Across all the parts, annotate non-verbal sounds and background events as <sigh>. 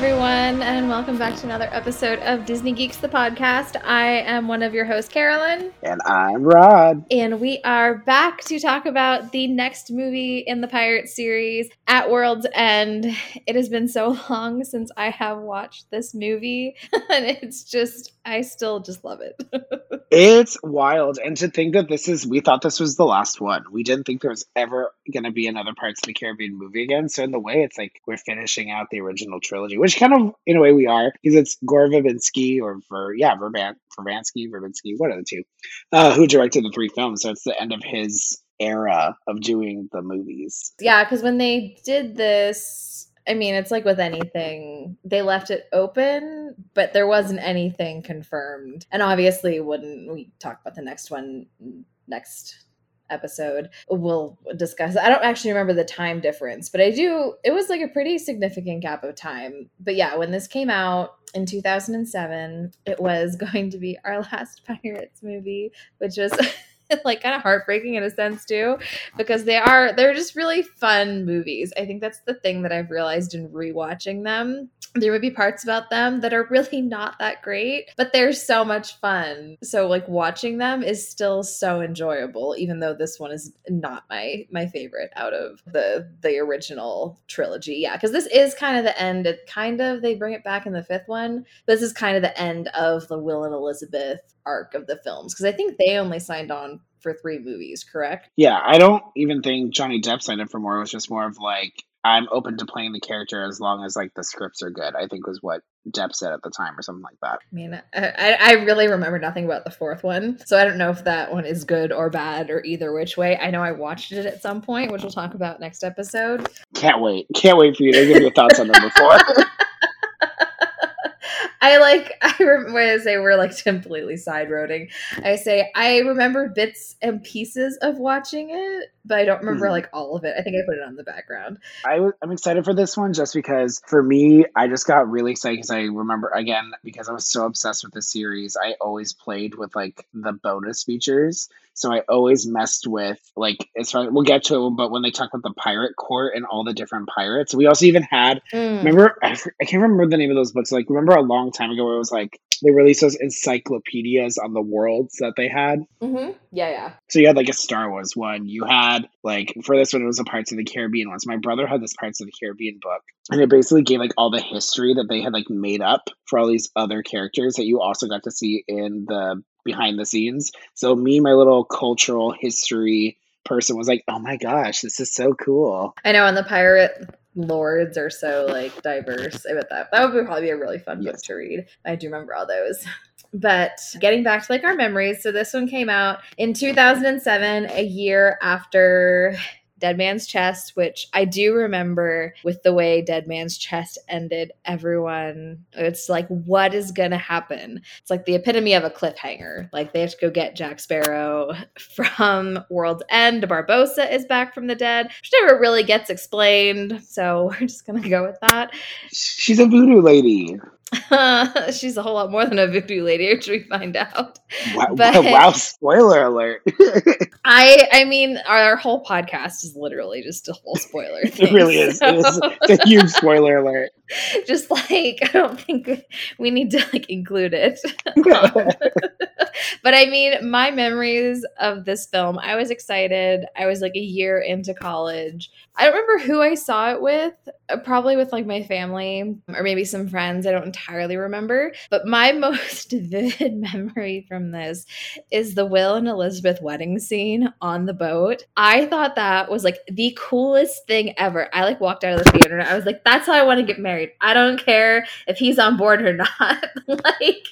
everyone, and welcome back to another episode of Disney Geeks, the podcast. I am one of your hosts, Carolyn. And I'm Rod. And we are back to talk about the next movie in the Pirate series, At World's End. It has been so <laughs> long since I have watched this movie, <laughs> and it's just, I still just love it. <laughs> it's wild. And to think that this is, we thought this was the last one. We didn't think there was ever going to be another Pirates of the Caribbean movie again. So, in the way, it's like we're finishing out the original trilogy, which kind of, in a way, we are, because it's Gore Verbinski or Ver, yeah, Verban, Verbansky, Verbinski, what are the two, uh, who directed the three films. So, it's the end of his era of doing the movies. Yeah, because when they did this, I mean, it's like with anything, they left it open, but there wasn't anything confirmed. And obviously, when we talk about the next one next episode, we'll discuss. I don't actually remember the time difference, but I do. It was like a pretty significant gap of time. But yeah, when this came out in 2007, it was <laughs> going to be our last <laughs> Pirates movie, which was. <laughs> like kind of heartbreaking in a sense too because they are they're just really fun movies. I think that's the thing that i've realized in rewatching them there would be parts about them that are really not that great but they're so much fun so like watching them is still so enjoyable even though this one is not my my favorite out of the the original trilogy yeah because this is kind of the end it kind of they bring it back in the fifth one this is kind of the end of the will and elizabeth arc of the films because i think they only signed on for three movies, correct? Yeah, I don't even think Johnny Depp signed up for more. It was just more of like I'm open to playing the character as long as like the scripts are good. I think was what Depp said at the time or something like that. I mean, I, I really remember nothing about the fourth one, so I don't know if that one is good or bad or either which way. I know I watched it at some point, which we'll talk about next episode. Can't wait! Can't wait for you to give your thoughts on number four. <laughs> I like I remember I say we're like completely side roading. I say I remember bits and pieces of watching it, but I don't remember mm-hmm. like all of it. I think I put it on the background. I w- I'm excited for this one just because for me, I just got really excited because I remember again because I was so obsessed with the series. I always played with like the bonus features. So I always messed with like as far we'll get to it, but when they talk about the pirate court and all the different pirates, we also even had mm. remember I, I can't remember the name of those books. Like remember a long time ago where it was like they released those encyclopedias on the worlds that they had. Mm-hmm. Yeah, yeah. So you had like a Star Wars one. You had like for this one, it was a Pirates of the Caribbean one. So my brother had this Pirates of the Caribbean book, and it basically gave like all the history that they had like made up for all these other characters that you also got to see in the behind the scenes. So me, my little cultural history person was like, "Oh my gosh, this is so cool." I know, on the pirate lords are so like diverse. I bet that that would probably be a really fun yes. book to read. I do remember all those. <laughs> But getting back to like our memories, so this one came out in 2007, a year after Dead Man's Chest, which I do remember with the way Dead Man's Chest ended, everyone, it's like, what is going to happen? It's like the epitome of a cliffhanger. Like they have to go get Jack Sparrow <laughs> from World's End. Barbossa is back from the dead, which never really gets explained. So <laughs> we're just going to go with that. She's a voodoo lady. <laughs> she's a whole lot more than a voodoo lady, <laughs> which we find out. Wow! <laughs> But, wow spoiler alert! I, I mean, our whole podcast is literally just a whole spoiler. Thing, it really is. So. It is a huge spoiler alert. Just like I don't think we need to like include it. but I mean, my memories of this film. I was excited. I was like a year into college. I don't remember who I saw it with. Uh, probably with like my family or maybe some friends. I don't entirely remember. But my <laughs> most vivid memory from this is the Will and Elizabeth wedding scene on the boat. I thought that was like the coolest thing ever. I like walked out of the theater and I was like, that's how I want to get married. I don't care if he's on board or <laughs> not. <laughs> like,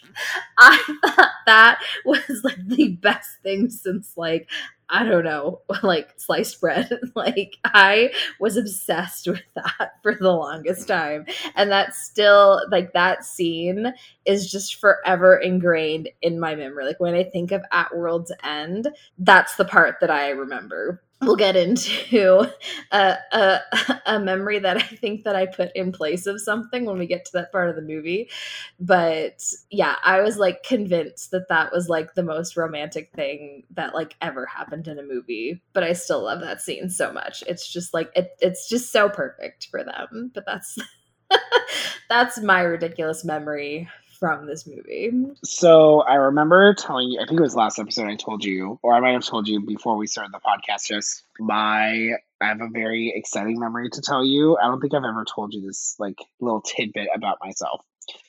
I thought that was like the best thing since like I don't know, <laughs> like sliced bread. <laughs> like I was obsessed with <laughs> that for the longest time. And that's still like that scene is just forever ingrained in my memory. Like when I think of At World's End, that's the part that I remember we'll get into <laughs> a, a, a, memory that I think that I put in place of something when we get to that part of the movie. But yeah, I was like convinced that that was like the most romantic thing that like ever happened in a movie. But I still love that scene so much. It's just like it, it's just so perfect for them. But that's <laughs> That's my ridiculous memory from this movie. So I remember telling you, I think it was last episode I told you, or I might have told you before we started the podcast, just my I have a very exciting memory to tell you. I don't think I've ever told you this like little tidbit about myself.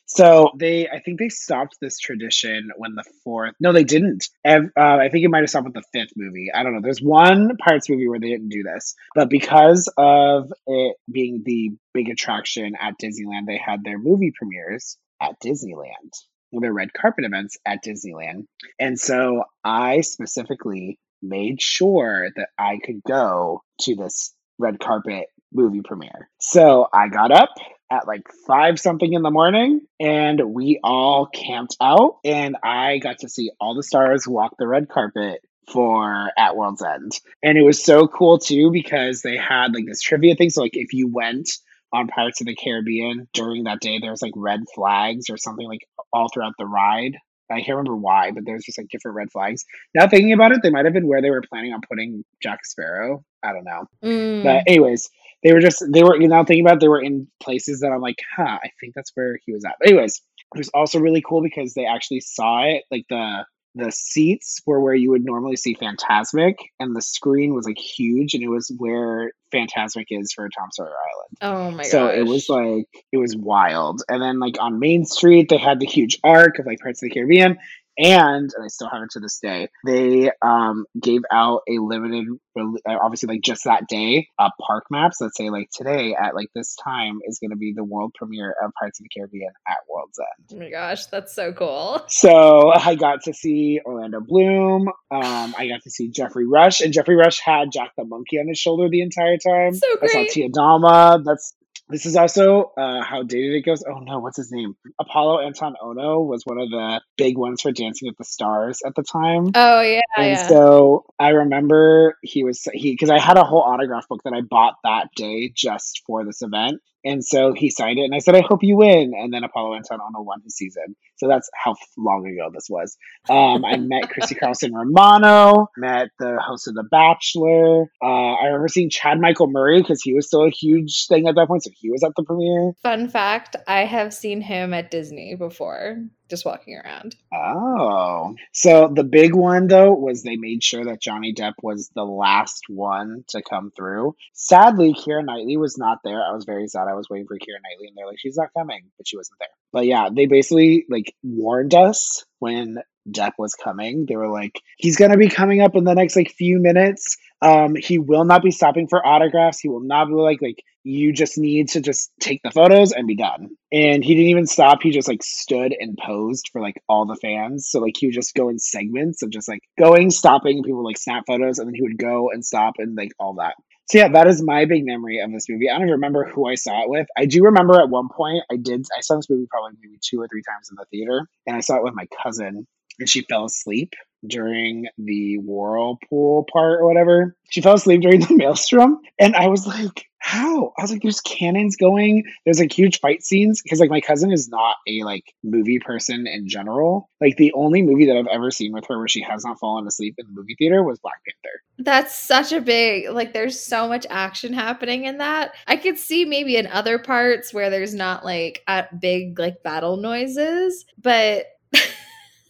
So they, I think they stopped this tradition when the fourth. No, they didn't. uh, I think it might have stopped with the fifth movie. I don't know. There's one Pirates movie where they didn't do this, but because of it being the big attraction at Disneyland, they had their movie premieres at Disneyland. Their red carpet events at Disneyland, and so I specifically made sure that I could go to this red carpet movie premiere. So I got up at like five something in the morning and we all camped out and I got to see all the stars walk the red carpet for at World's End. And it was so cool too because they had like this trivia thing. So like if you went on Pirates of the Caribbean during that day, there was like red flags or something like all throughout the ride. I can't remember why, but there's just like different red flags. Now thinking about it, they might have been where they were planning on putting Jack Sparrow. I don't know. Mm. But anyways, they were just they were you know thinking about it, they were in places that I'm like, huh, I think that's where he was at. But anyways, it was also really cool because they actually saw it like the the seats were where you would normally see Fantasmic, and the screen was like huge, and it was where Fantasmic is for Tom Sawyer Island. oh my So gosh. it was like it was wild. And then like on Main Street, they had the huge arc of like Pirates of the Caribbean. And, and I still have it to this day. They um, gave out a limited, uh, obviously like just that day, uh, park maps that say like today at like this time is going to be the world premiere of Pirates of the Caribbean at World's End. Oh my gosh, that's so cool. So I got to see Orlando Bloom. Um, I got to see Geoffrey Rush, and Geoffrey Rush had Jack the Monkey on his shoulder the entire time. So I saw. Tia Dalma. That's this is also uh, how dated it goes. Oh no, what's his name? Apolo Anton Ohno was one of the big ones for Dancing with the Stars at the time. Oh yeah, And yeah. so I remember he was he because I had a whole autograph book that I bought that day just for this event, and so he signed it, and I said, "I hope you win." And then Apolo Anton Ohno won his season, so that's how long ago this was. Um, I met <laughs> Christy Carlson Romano, met the host of The Bachelor. Uh, I remember seeing Chad Michael Murray because he was still a huge thing at that point, so he was at the premiere. Fun fact: I have seen him at Disney before, just walking around. Oh. So the big one though was they made sure that Johnny Depp was the last one to come through. Sadly, Keira Knightley was not there. I was very sad. I was waiting for Keira Knightley and they're like, she's not coming, but she wasn't there. But yeah, they basically like warned us when Depp was coming. They were like, he's gonna be coming up in the next like few minutes. Um, he will not be stopping for autographs. He will not be like like you just need to just take the photos and be done. And he didn't even stop. He just like stood and posed for like all the fans. So like he would just go in segments of just like going, stopping, people like snap photos, and then he would go and stop and like all that. So yeah, that is my big memory of this movie. I don't even remember who I saw it with. I do remember at one point I did I saw this movie probably maybe two or three times in the theater, and I saw it with my cousin, and she fell asleep during the whirlpool part or whatever. She fell asleep during the <laughs> maelstrom, and I was like, "How?" I was like, "There's cannons going. There's like huge fight scenes." Because like my cousin is not a like movie person in general. Like the only movie that I've ever seen with her where she has not fallen asleep in the movie theater was Black Panther. That's such a big like there's so much action happening in that. I could see maybe in other parts where there's not like big like battle noises, but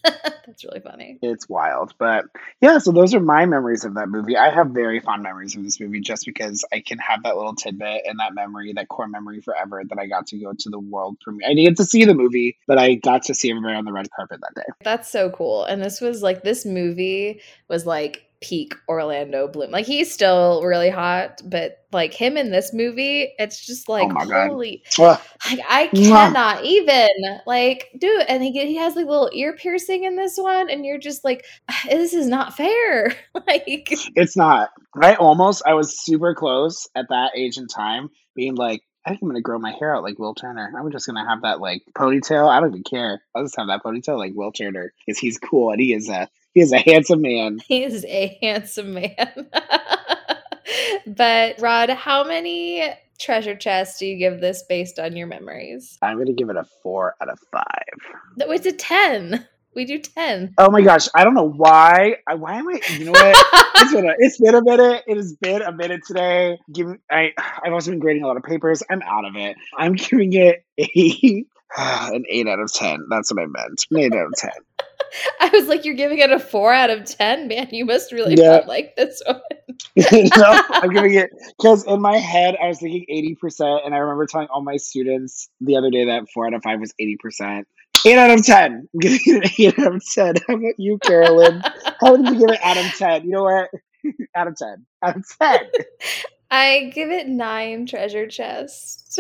<laughs> that's really funny. It's wild. But yeah, so those are my memories of that movie. I have very fond memories of this movie just because I can have that little tidbit and that memory, that core memory forever that I got to go to the world premiere. I didn't get to see the movie, but I got to see everybody on the red carpet that day. That's so cool. And this was like this movie was like peak Orlando Bloom. Like he's still really hot, but like him in this movie, it's just oh like Oh holy like I cannot even like dude and he he has like little ear piercing in this one and you're just like this is not fair. <laughs> like It's not. I almost, I was super close at that age and time being like, I think I'm gonna grow my hair out like Will Turner. I'm just gonna have that like ponytail. I don't even care. I'll just have that ponytail like Will Turner because he's cool and he is a he is a handsome man. <laughs> he is a handsome man. <laughs> but Rod, how many treasure chests do you give this based on your memories? I'm gonna give it a four out of five. That was a 10. We do 10. Oh my gosh, I don't know why. I, why am I? You know what? <laughs> it's been a, it's been a minute. It has been a minute today. Give I I've also been grading a lot of papers. I'm out of it. I'm giving it a <sighs> an eight out of ten. That's what I meant. An eight out of ten. <laughs> I was like, you're giving it a four out of ten, man. You must really yeah. not like this one. <laughs> <laughs> no, I'm giving it because in my head I was thinking eighty percent, and I remember telling all my students the other day that four out of five was eighty percent. Eight out of ten. I'm giving it an eight out of ten. How about you, Carolyn? How would you give it out of ten? You know what? out of ten. Out of ten. I give it nine treasure chests.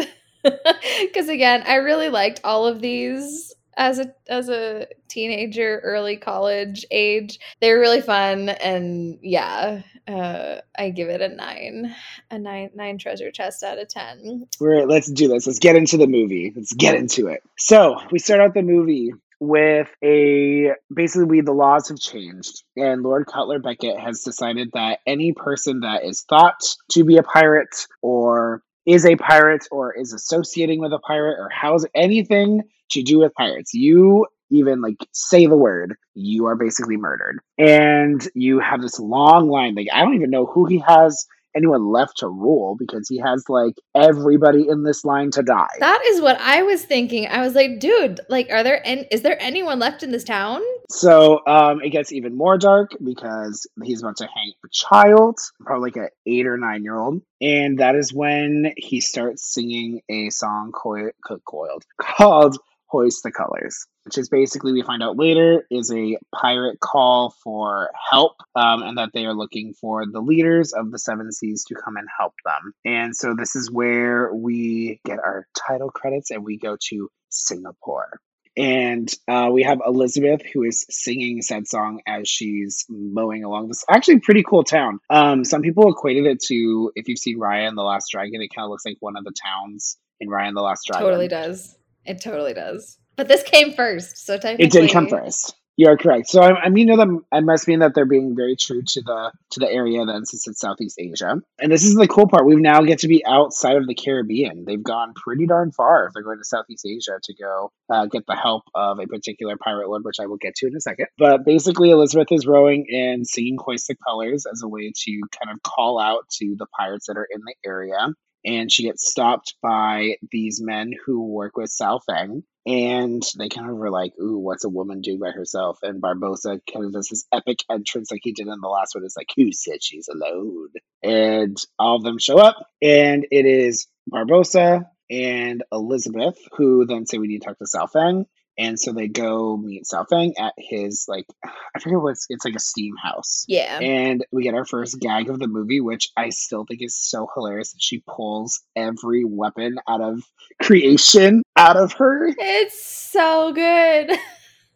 <laughs> Because again, I really liked all of these as a as a teenager, early college age. They were really fun, and yeah, uh, I give it a nine, a nine nine treasure chest out of ten. Right, let's do this. Let's get into the movie. Let's get into it. So we start out the movie with a basically we the laws have changed and lord cutler beckett has decided that any person that is thought to be a pirate or is a pirate or is associating with a pirate or has anything to do with pirates. You even like say the word, you are basically murdered. And you have this long line. Like I don't even know who he has anyone left to rule because he has like everybody in this line to die. That is what I was thinking. I was like, dude, like, are there and is there anyone left in this town? So um, it gets even more dark because he's about to hang a child, probably like an eight or nine year old, and that is when he starts singing a song co- co- coiled <laughs> called hoist the colors, which is basically we find out later is a pirate call for help, um, and that they are looking for the leaders of the Seven Seas to come and help them. And so this is where we get our title credits, and we go to Singapore. And uh, we have Elizabeth who is singing said song as she's mowing along this actually pretty cool town. Um, some people equated it to if you've seen Raya and the Last Dragon, it kind of looks like one of the towns in Raya and the Last Dragon. Totally does. It totally does. But this came first, so technically it did come first. You are correct. So I, I mean, you know that I must mean that they're being very true to the to the area then, since it's Southeast Asia. And this is the cool part. We now get to be outside of the Caribbean. They've gone pretty darn far if they're going to Southeast Asia to go uh, get the help of a particular pirate lord, which I will get to in a second. But basically, Elizabeth is rowing and singing "Hoist the Colors" as a way to kind of call out to the pirates that are in the area and she gets stopped by these men who work with Sao Feng. And they kind of were like, ooh, what's a woman doing by herself? And Barbossa kind of does this epic entrance like he did in the last one. It's like, who said she's alone? And all of them show up, and it is Barbossa and Elizabeth, who then say we need to talk to Sao Feng. And so they go meet Sao Feng at his like I forget what's it's like a steam house. Yeah. And we get our first gag of the movie, which I still think is so hilarious that she pulls every weapon out of creation out of her. It's so good.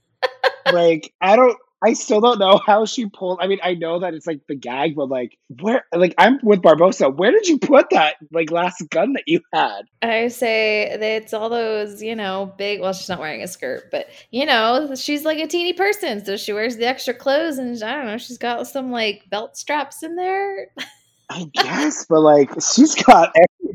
<laughs> like I don't I still don't know how she pulled. I mean, I know that it's like the gag, but like, where? Like, I'm with Barbossa. Where did you put that like last gun that you had? I say that it's all those, you know, big. Well, she's not wearing a skirt, but you know, she's like a teeny person, so she wears the extra clothes, and I don't know, she's got some like belt straps in there. I guess, but like, she's got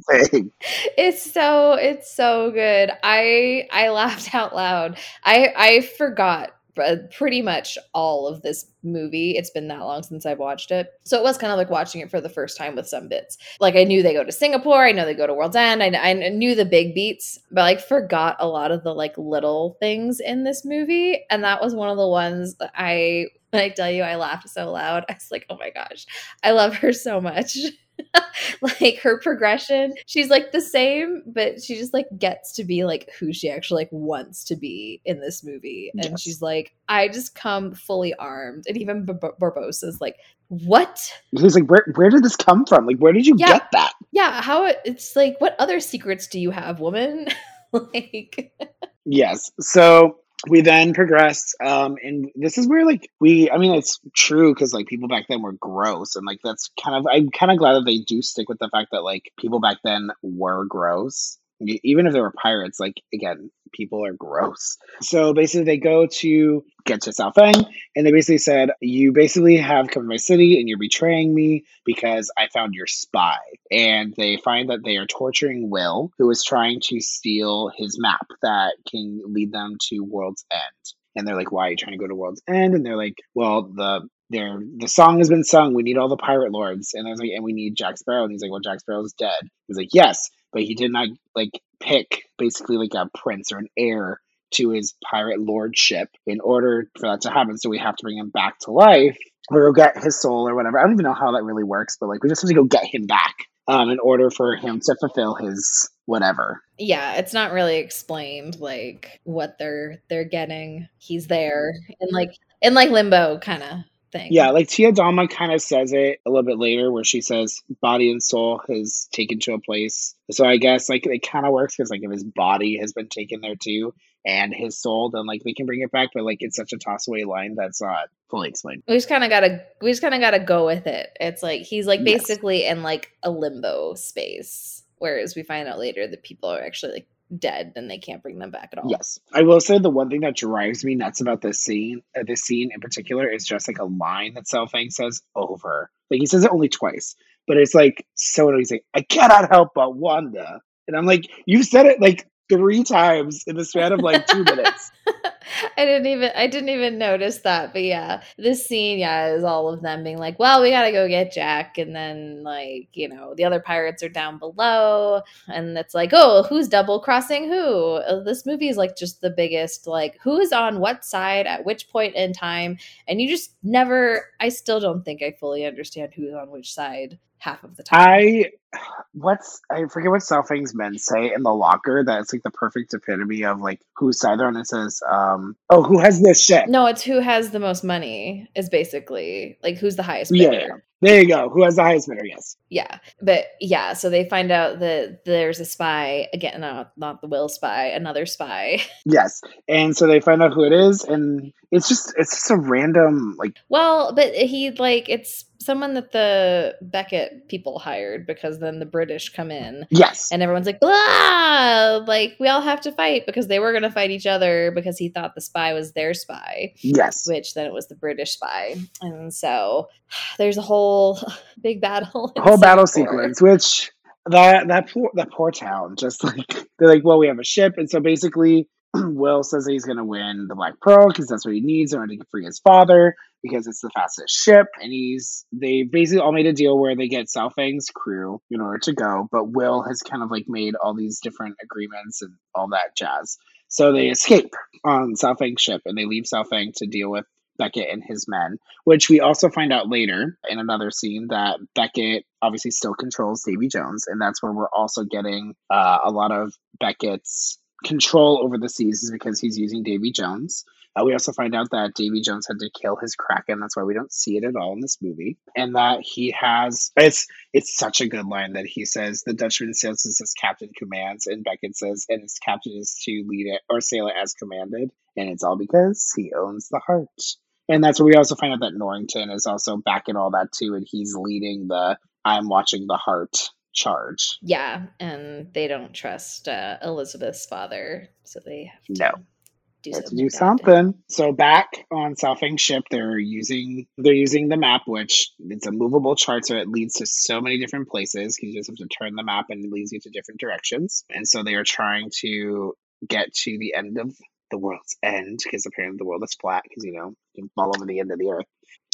everything. It's so it's so good. I I laughed out loud. I I forgot Uh, pretty much all of this movie. It's been that long since I've watched it. So it was kind of like watching it for the first time with some bits. Like I knew they go to Singapore, I know they go to World's End, I, I knew the big beats, but like forgot a lot of the like little things in this movie. And that was one of the ones that I, <laughs> when I tell you I laughed so loud, I was like, oh my gosh, I love her so much. <laughs> <laughs> like her progression she's like the same but she just like gets to be like who she actually like wants to be in this movie. And yes. she's like i just come fully armed. And even Bar- barbossa's like what? He's like where, where did this come from? Like where did you yeah. get that? Yeah how it, it's like what other secrets do you have woman? <laughs> Like yes. So we then progressed um and this is where like we i mean it's true because like people back then were gross and like that's kind of i'm kind of glad that they do stick with the fact that like people back then were gross even if they were pirates, like again, people are gross. So basically, they go to get to Feng, and they basically said, "You basically have come to my city, and you're betraying me because I found your spy." And they find that they are torturing Will, who is trying to steal his map that can lead them to World's End. and they're like, "Why are you trying to go to World's End?" And they're like, "Well, the there the song has been sung. We need all the pirate lords." And I was like, "And we need Jack Sparrow." And he's like, "Well, Jack Sparrow's dead." He's like, "Yes, but he did not like pick basically like a prince or an heir to his pirate lordship in order for that to happen. So we have to bring him back to life or go get his soul or whatever. I don't even know how that really works, but like we just have to go get him back um, in order for him to fulfill his whatever. Yeah, it's not really explained like what they're they're getting. He's there and like in like limbo kind of thing. Yeah, like Tia Dalma kind of says it a little bit later where she says body and soul has taken to a place. So I guess like it kind of works because like if his body has been taken there too and his soul, then like they can bring it back. But like it's such a toss away line that's not fully explained. We just kind of gotta we just kind of gotta go with it. It's like he's like Yes. basically in like a limbo space, whereas we find out later that people are actually like dead then they can't bring them back at all. Yes, I will say the one thing that drives me nuts about this scene, uh, this scene in particular, is just like a line that Sao Feng says over. Like he says it only twice, but it's like so annoying. He's like, "I cannot help but wonder," and I'm like, "You said it like three times in the span of like two minutes." <laughs> I didn't even I didn't even notice that, but yeah, this scene, yeah, is all of them being like, "Well, we gotta go get Jack," and then like you know the other pirates are down below, and it's like, "Oh, who's double crossing who?" Uh, This movie is like just the biggest like who's on what side at which point in time, and you just never. I still don't think I fully understand who's on which side half of the time. I what's I forget what Sao Feng's men say in the locker that it's like the perfect epitome of like whose side they're on. It says, um, "Oh, who has this shit? no, it's who has the most money is basically like who's the highest bidder. yeah. There you go. Who has the highest bidder? Yes. Yeah, but yeah, so they find out that there's a spy again, not not the Will spy, another spy. <laughs> Yes. And so they find out who it is, and it's just it's just a random like Well, but he like it's someone that the Beckett people hired because then the British come in yes. and everyone's like blah, like we all have to fight because they were going to fight each other because he thought the spy was their spy. yes. which then it was the British spy. And so <sighs> there's a whole <laughs> big battle. Whole <laughs> battle sequence, which that that poor that poor town, just like <laughs> they're like, well, we have a ship, and so basically, <clears throat> Will says that he's going to win the Black Pearl because that's what he needs in order to free his father because it's the fastest ship, and he's they basically all made a deal where they get Sao Feng's crew in order to go, but Will has kind of like made all these different agreements and all that jazz. So they escape on Sao Feng's ship, and they leave Sao Feng to deal with Beckett and his men, which we also find out later in another scene that Beckett obviously still controls Davy Jones, and that's where we're also getting uh, a lot of Beckett's control over the seas is because he's using Davy Jones. Uh, we also find out that Davy Jones had to kill his kraken. That's why we don't see it at all in this movie, and that he has it's it's such a good line that he says the Dutchman sails as his captain commands, and Beckett says, and his captain is to lead it or sail it as commanded, and it's all because he owns the heart. And that's where we also find out that Norrington is also back in all that too, and he's leading the I'm watching the heart charge. Yeah, and they don't trust uh, Elizabeth's father, so they have to No. do have something. do something. So back on Sao Feng's ship, they're using they're using the map, which it's a movable chart, so it leads to so many different places. You just have to turn the map, and it leads you to different directions. And so they are trying to get to the end of the world's end because apparently the world is flat because you know you can fall over the end of the earth.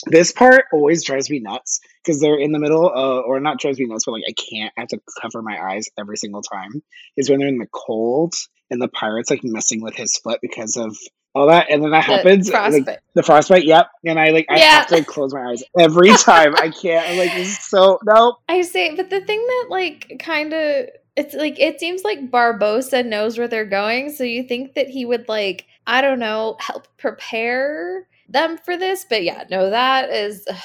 This part always drives me nuts because they're in the middle, uh, or not drives me nuts, but like I can't. I have to cover my eyes every single time. Is when they're in the cold and the pirates like messing with his foot because of all that, and then that The happens. Like, frostbite. the frostbite, yep. And I like I Yeah. have to close my eyes every time. I can't. I'm like, this is so nope. I say, but the thing that like kind of it's like it seems like Barbossa knows where they're going, so you think that he would like I don't know help prepare them for this, but yeah, no, that is. <sighs>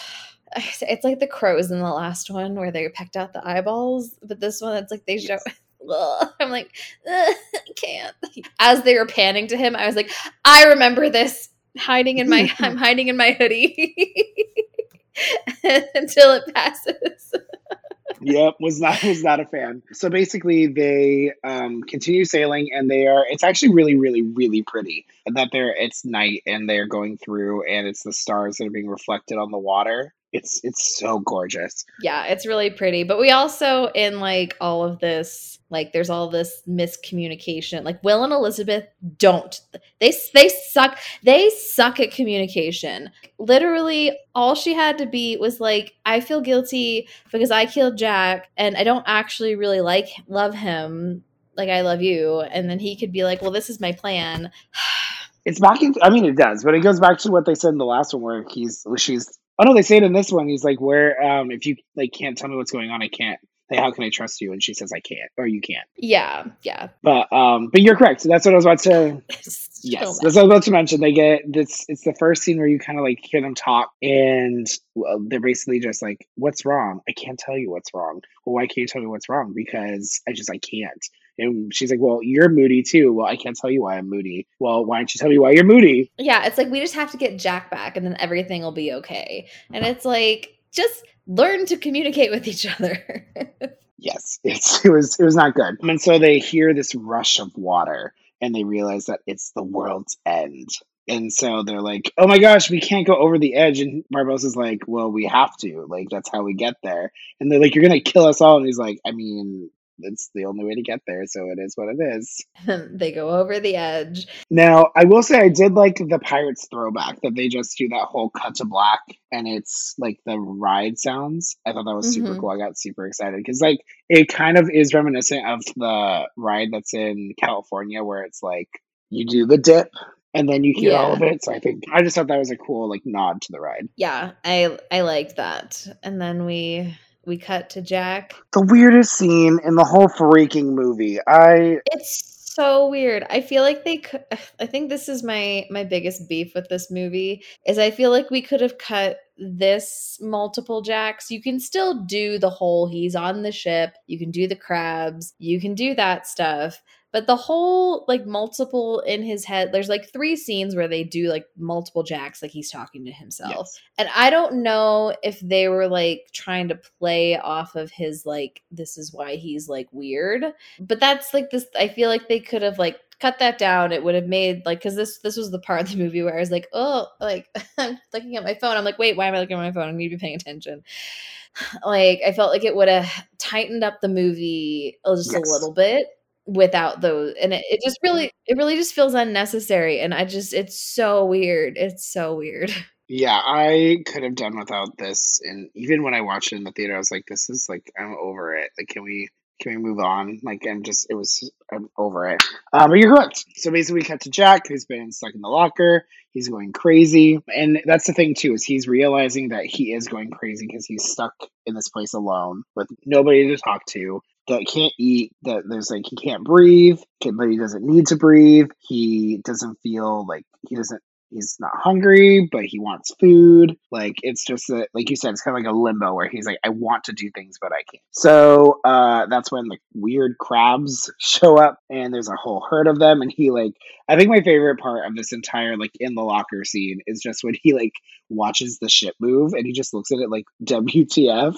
It's like the crows in the last one where they pecked out the eyeballs, but this one it's like they show. <laughs> Ugh. I'm like, I can't. As they were panning to him, I was like, I remember this. Hiding in my, <laughs> I'm hiding in my hoodie <laughs> until it passes. Yep was not was not a fan. So basically they um continue sailing and they are it's actually really really really pretty. That they're it's night and they're going through and it's the stars that are being reflected on the water It's it's so gorgeous. Yeah, it's really pretty. But we also in like all of this, like there's all this miscommunication. Like Will and Elizabeth don't they they suck. They suck at communication. Literally all she had to be was like I feel guilty because I killed Jack and I don't actually really like love him like I love you and then he could be like, "Well, this is my plan." <sighs> it's back in i mean it does but it goes back to what they said in the last one where he's she's oh no they say it in this one. He's like where um if you like can't tell me what's going on i can't. Like how can i trust you? And she says i can't or you can't. Yeah yeah. But um but you're correct. So that's what i was about to <laughs> yes that's what i was about to mention. They get this it's the first scene where you kind of like hear them talk and well, they're basically just like what's wrong? I can't tell you what's wrong. Well why can't you tell me what's wrong? Because i just i can't and she's like, Well, you're moody too. Well, I can't tell you why I'm moody. Well, why don't you tell me why you're moody? Yeah, it's like we just have to get Jack back and then everything will be okay. And it's like, just learn to communicate with each other. <laughs> yes, <laughs> it's, it was it was not good. And so they hear this rush of water and they realize that it's the world's end. And so they're like, "Oh my gosh, we can't go over the edge." And Barbossa's like, "Well, we have to. Like that's how we get there." And they're like, "You're gonna kill us all." And he's like, "I mean, it's the only way to get there, so it is what it is. <laughs> they go over the edge. Now, I will say I did like the Pirates throwback that they just do that whole cut to black and it's like the ride sounds. I thought that was super mm-hmm. cool. I got super excited because like it kind of is reminiscent of the ride that's in California where it's like you do the dip and then you hear yeah. all of it. So I think I just thought that was a cool like nod to the ride. Yeah, I I liked that. And then we we cut to Jack. The weirdest scene in the whole freaking movie. I It's so weird. I feel like they could <sighs> I think this is my my biggest beef with this movie is I feel like we could have cut this multiple jacks. You can still do the whole he's on the ship, you can do the crabs, you can do that stuff, but the whole like multiple in his head, there's like three scenes where they do like multiple jacks, like he's talking to himself. Yes. And I don't know if they were like trying to play off of his like, this is why he's like weird. But that's like this, I feel like they could have like cut that down it would have made like because this this was the part of the movie where i was like oh like <laughs> i'm looking at my phone i'm like wait why am i looking at my phone i need to be paying attention <sighs> like i felt like it would have tightened up the movie uh, just yes. a little bit without those and it, it just really it really just feels unnecessary and i just it's so weird it's so weird. <laughs> Yeah i could have done without this and even when i watched it in the theater i was like this is like i'm over it like can we can we move on? Like i'm just it was i'm over it. Um, but you're correct so basically we cut to jack who's been stuck in the locker he's going crazy and that's the thing too is he's realizing that he is going crazy because he's stuck in this place alone with nobody to talk to that can't eat, that there's like he can't breathe, but he doesn't need to breathe. He doesn't feel like he doesn't he's not hungry, but he wants food. Like it's just a, like you said, it's kind of like a limbo where he's like, I want to do things, but I can't. So uh, that's when the weird crabs <laughs> show up, and there's a whole herd of them, and he like, I think my favorite part of this entire like in the locker scene is just when he like watches the ship move, and he just looks at it like WTF,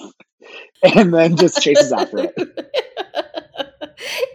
<laughs> and then just chases after it. <laughs>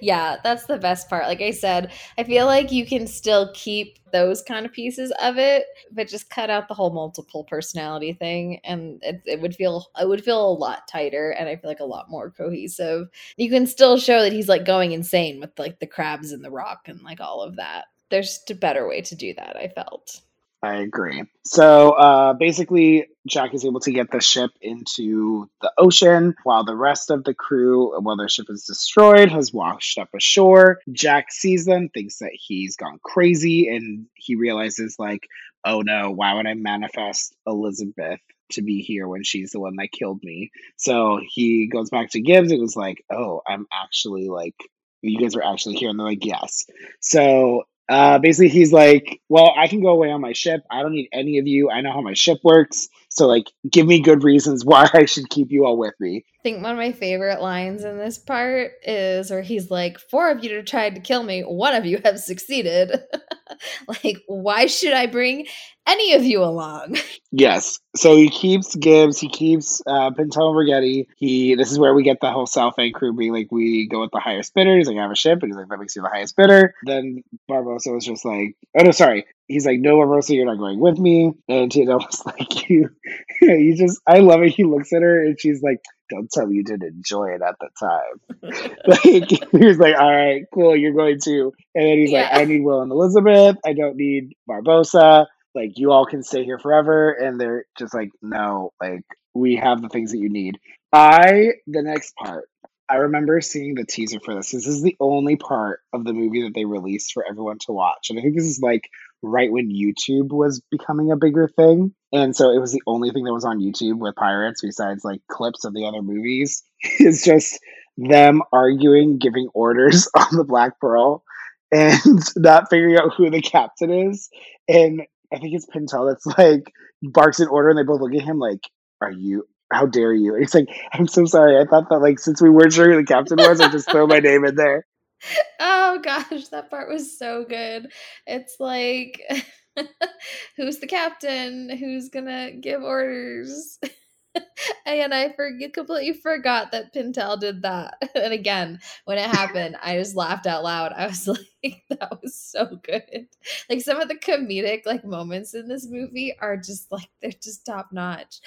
yeah, that's the best part. Like I said, I feel like you can still keep those kind of pieces of it, but just cut out the whole multiple personality thing, and it, it would feel it would feel a lot tighter, and I feel like a lot more cohesive. You can still show that he's like going insane with like the crabs and the rock and like all of that. There's a better way to do that. I felt. I agree. So uh, basically, Jack is able to get the ship into the ocean while the rest of the crew, while their ship is destroyed, has washed up ashore. Jack sees them, thinks that he's gone crazy, and he realizes, like, oh no, why would I manifest Elizabeth to be here when she's the one that killed me? So he goes back to Gibbs and was like, oh, I'm actually like, you guys are actually here. And they're like, yes. So uh, basically, he's like, "Well, I can go away on my ship. I don't need any of you. I know how my ship works. So, like, give me good reasons why <laughs> I should keep you all with me." I think one of my favorite lines in this part is where he's like, Four of you have tried to kill me, one of you have succeeded. <laughs> like, why should I bring any of you along? <laughs> Yes. So he keeps Gibbs, he keeps uh, Pintel and Ragetti. He this is where we get the whole South End crew being like, we go with the highest bidder. He's like, I have a ship, and he's like, that makes you the highest bidder. Then Barbossa was just like, oh no, sorry. He's like, "No, Barbossa, you're not going with me." And Tia Dalma's <laughs> like, "You, <laughs> you just." I love it. He looks at her, and she's like, "Don't tell me you didn't enjoy it at the time." <laughs> like he's like, "All right, cool, you're going to." And then he's yeah. like, "I need Will and Elizabeth. I don't need Barbossa. Like, you all can stay here forever." And they're just like, "No, like." We have the things that you need. I the next part I remember seeing the teaser for this. This is the only part of the movie that they released for everyone to watch. And I think this is like right when YouTube was becoming a bigger thing. And so it was the only thing that was on YouTube with pirates besides like clips of the other movies. <laughs> It's just them arguing, giving orders <laughs> on the Black Pearl and <laughs> not figuring out who the captain is. And I think it's Pintel that's like barks an order and they both look at him like, Are you how dare you? It's like, I'm so sorry. I thought that like since we weren't sure who the captain was, I just throw my name in there. <laughs> Oh gosh, that part was so good. It's like <laughs> who's the captain? Who's gonna give orders? <laughs> <laughs> and I forget completely forgot that Pintel did that. <laughs> And again, when it <laughs> happened, I just laughed out loud. I was like, that was so good. Like some of the comedic like moments in this movie are just like they're just top notch.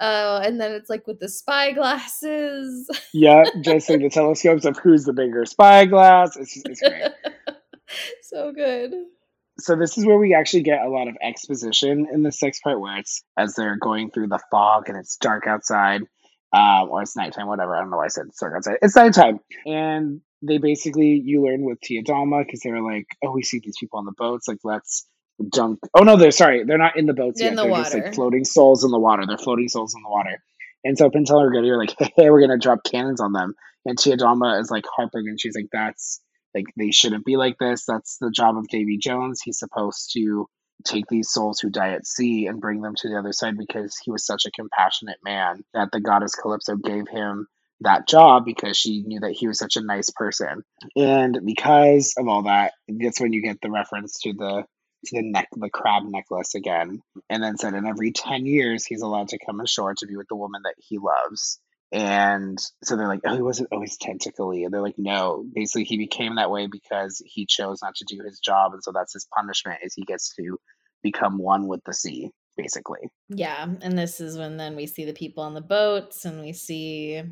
Oh, uh, and then it's like with the spy glasses. yeah, just like the telescopes of who's the bigger spyglass. It's, it's great. so good so this is where we actually get a lot of exposition in the sixth part where it's as they're going through the fog and it's dark outside um, or it's nighttime whatever. I don't know why i said it's dark outside. It's nighttime. And they basically you learn with Tia Dalma because they're like oh we see these people on the boats. Like let's dunk oh no they're sorry they're not in the boats in yet. the they're water. just like floating souls in the water. They're floating souls in the water. And so Pintel and Gertie are like hey we're gonna drop cannons on them. And Tia Dalma is like heartbroken she's like that's like they shouldn't be like this. That's the job of Davy Jones. He's supposed to take these souls who die at sea and bring them to the other side because he was such a compassionate man that the goddess Calypso gave him that job because she knew that he was such a nice person. And because of all that, that's when you get the reference to the to the neck the crab necklace again. And then said in every ten years he's allowed to come ashore to be with the woman that he loves. And so they're like, oh, he wasn't always tentacly. And they're like, no, basically he became that way because he chose not to do his job. And so that's his punishment is he gets to become one with the sea, basically. Yeah. And this is when then we see the people on the boats and we see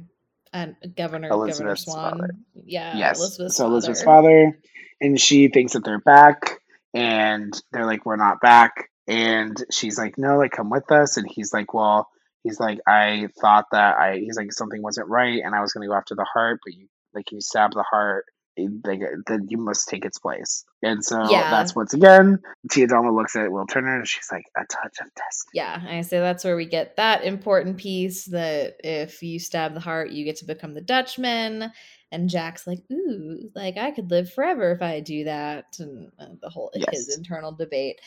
uh, Governor Governor Swan. Father. Yeah. Yes. Elizabeth's so father. Elizabeth's father. And she thinks that they're back. And they're like, we're not back. And she's like, no, like, come with us. And he's like, well, he's like, I thought that I, he's like, something wasn't right and I was going to go after the heart, but you, like, you stab the heart, like, then you must take its place. And so yeah. that's once again, Tia Dalma looks at Will Turner and she's like, a touch of destiny. Yeah. I say that's where we get that important piece that if you stab the heart, you get to become the Dutchman. And Jack's like, ooh, like I could live forever if I do that. And uh, the whole yes. his internal debate.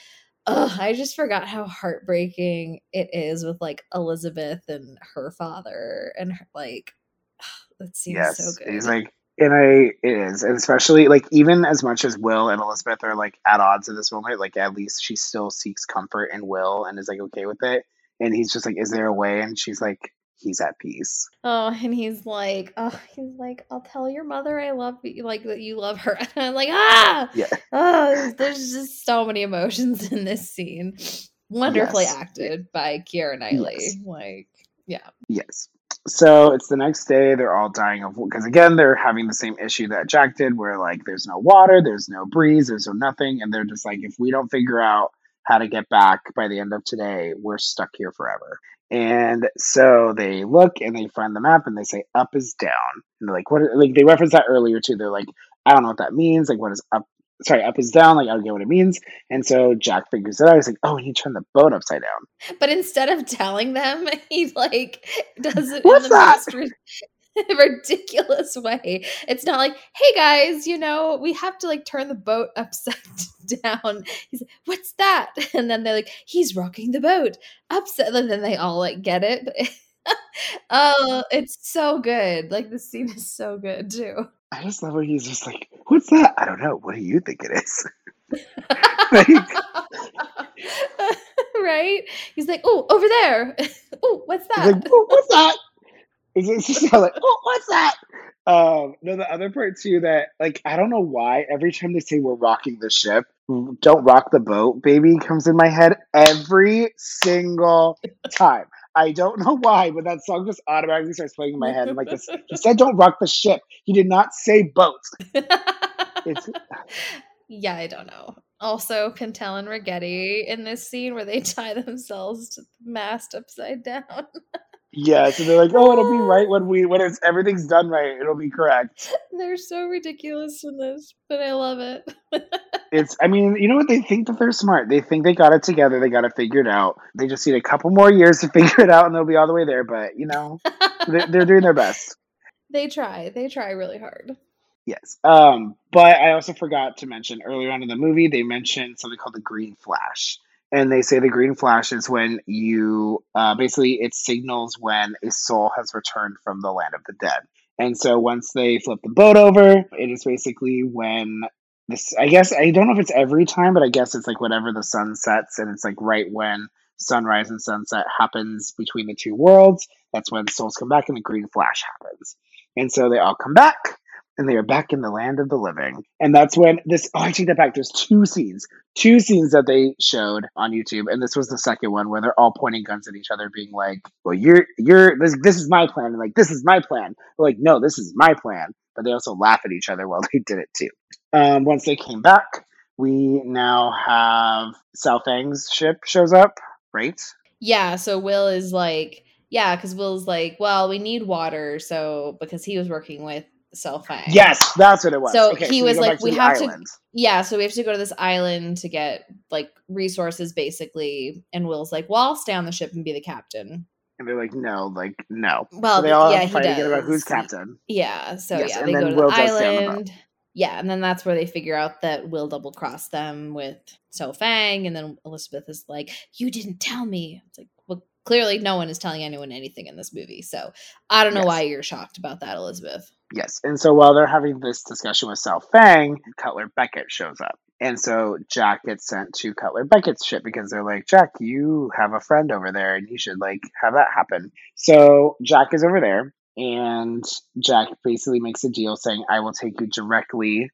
Ugh, I just forgot how heartbreaking it is with like Elizabeth and her father and her, like <sighs> that seems yes, so good. He's like and I it is, and especially like even as much as Will and Elizabeth are like at odds at this moment, like at least she still seeks comfort in Will and is like okay with it. And he's just like, "Is there a way?" And she's like, he's at peace. Oh, and he's like, oh, he's like, I'll tell your mother I love you, like that you love her. <laughs> And I'm like, ah, yeah. Oh, there's just so many emotions in this scene. Wonderfully yes. acted by Keira Knightley. Yes. Like, yeah. Yes. So it's the next day. They're all dying of because again they're having the same issue that Jack did, where like there's no water, there's no breeze, there's no nothing, and they're just like, if we don't figure out how to get back by the end of today, we're stuck here forever. And so they look and they find the map and they say up is down. And they're like, what? Like they referenced that earlier too. They're like, I don't know what that means. Like, what is up? Sorry, up is down. Like, I don't get what it means. And so Jack figures it out. He's like, oh, he turned the boat upside down. But instead of telling them, <laughs> he like does it What's in the that? most <laughs> ridiculous way. It's not like, hey guys, you know, we have to like turn the boat upside <laughs> down. He's like, what's that? <laughs> And then they're like, he's rocking the boat upside. And then they all like get it. oh, it's so good. Like the scene is so good too. I just love when he's just like, what's that? I don't know. What do you think it is? right? He's like, oh, over there. Oh, oh, what's that? Like, oh, what's that? <laughs> It's just like, oh, what's that? Um, no, the other part too that like I don't know why every time they say we're rocking the ship, Don't Rock the Boat Baby comes in my head every single time. I don't know why, but that song just automatically starts playing in my head. I'm like, this, he said don't rock the ship. He did not say boat. It's <laughs> yeah, I don't know. Also, Pintel and Ragetti in this scene where they tie themselves to the mast upside down. <laughs> yeah, and they're like, oh, it'll be right when we when it's everything's done right, it'll be correct. They're so ridiculous in this, but I love it. <laughs> it's I mean, you know what? They think that they're smart. They think they got it together. They got it figured out. They just need a couple more years to <laughs> figure it out, and they'll be all the way there. But you know, they're, they're doing their best. <laughs> They try. They try really hard. Yes. Um, but I also forgot to mention earlier on in the movie, they mentioned something called the green flash. And they say the green flash is when you uh, basically it signals when a soul has returned from the land of the dead. And so once they flip the boat over, it is basically when this I guess I don't know if it's every time, but I guess it's like whenever the sun sets and it's like right when sunrise and sunset happens between the two worlds, that's when souls come back and the green flash happens. And so they all come back and they are back in the land of the living. And that's when this, oh, I take that back. There's two scenes, two scenes that they showed on YouTube. And this was the second one where they're all pointing guns at each other, being like, well, you're, you're, this, this is my plan. And like, this is my plan. They're like, no, this is my plan. But they also laugh at each other while they did it too. Um, once they came back, we now have Sao Feng's ship shows up, right? Yeah. So Will is like, yeah, because Will's like, well, we need water. So because he was working with Feng. Yes, that's what it was. So okay, he so was like, we have island. to, yeah. So we have to go to this island to get like resources, basically. And Will's like, well, I'll stay on the ship and be the captain. And they're like, no, like no. Well, so they all yeah, fight together about who's captain. Yeah. So yes, yeah, they go to Will the island. Yeah, and then that's where they figure out that Will double crossed them with Sao Feng, and then Elizabeth is like, "You didn't tell me." It's like, well, clearly no one is telling anyone anything in this movie, so I don't know yes. why you're shocked about that, Elizabeth. Yes. And so while they're having this discussion with Sao Feng, Cutler Beckett shows up. And so Jack gets sent to Cutler Beckett's ship because they're like, Jack, you have a friend over there and you should like have that happen. So Jack is over there and Jack basically makes a deal saying, I will take you directly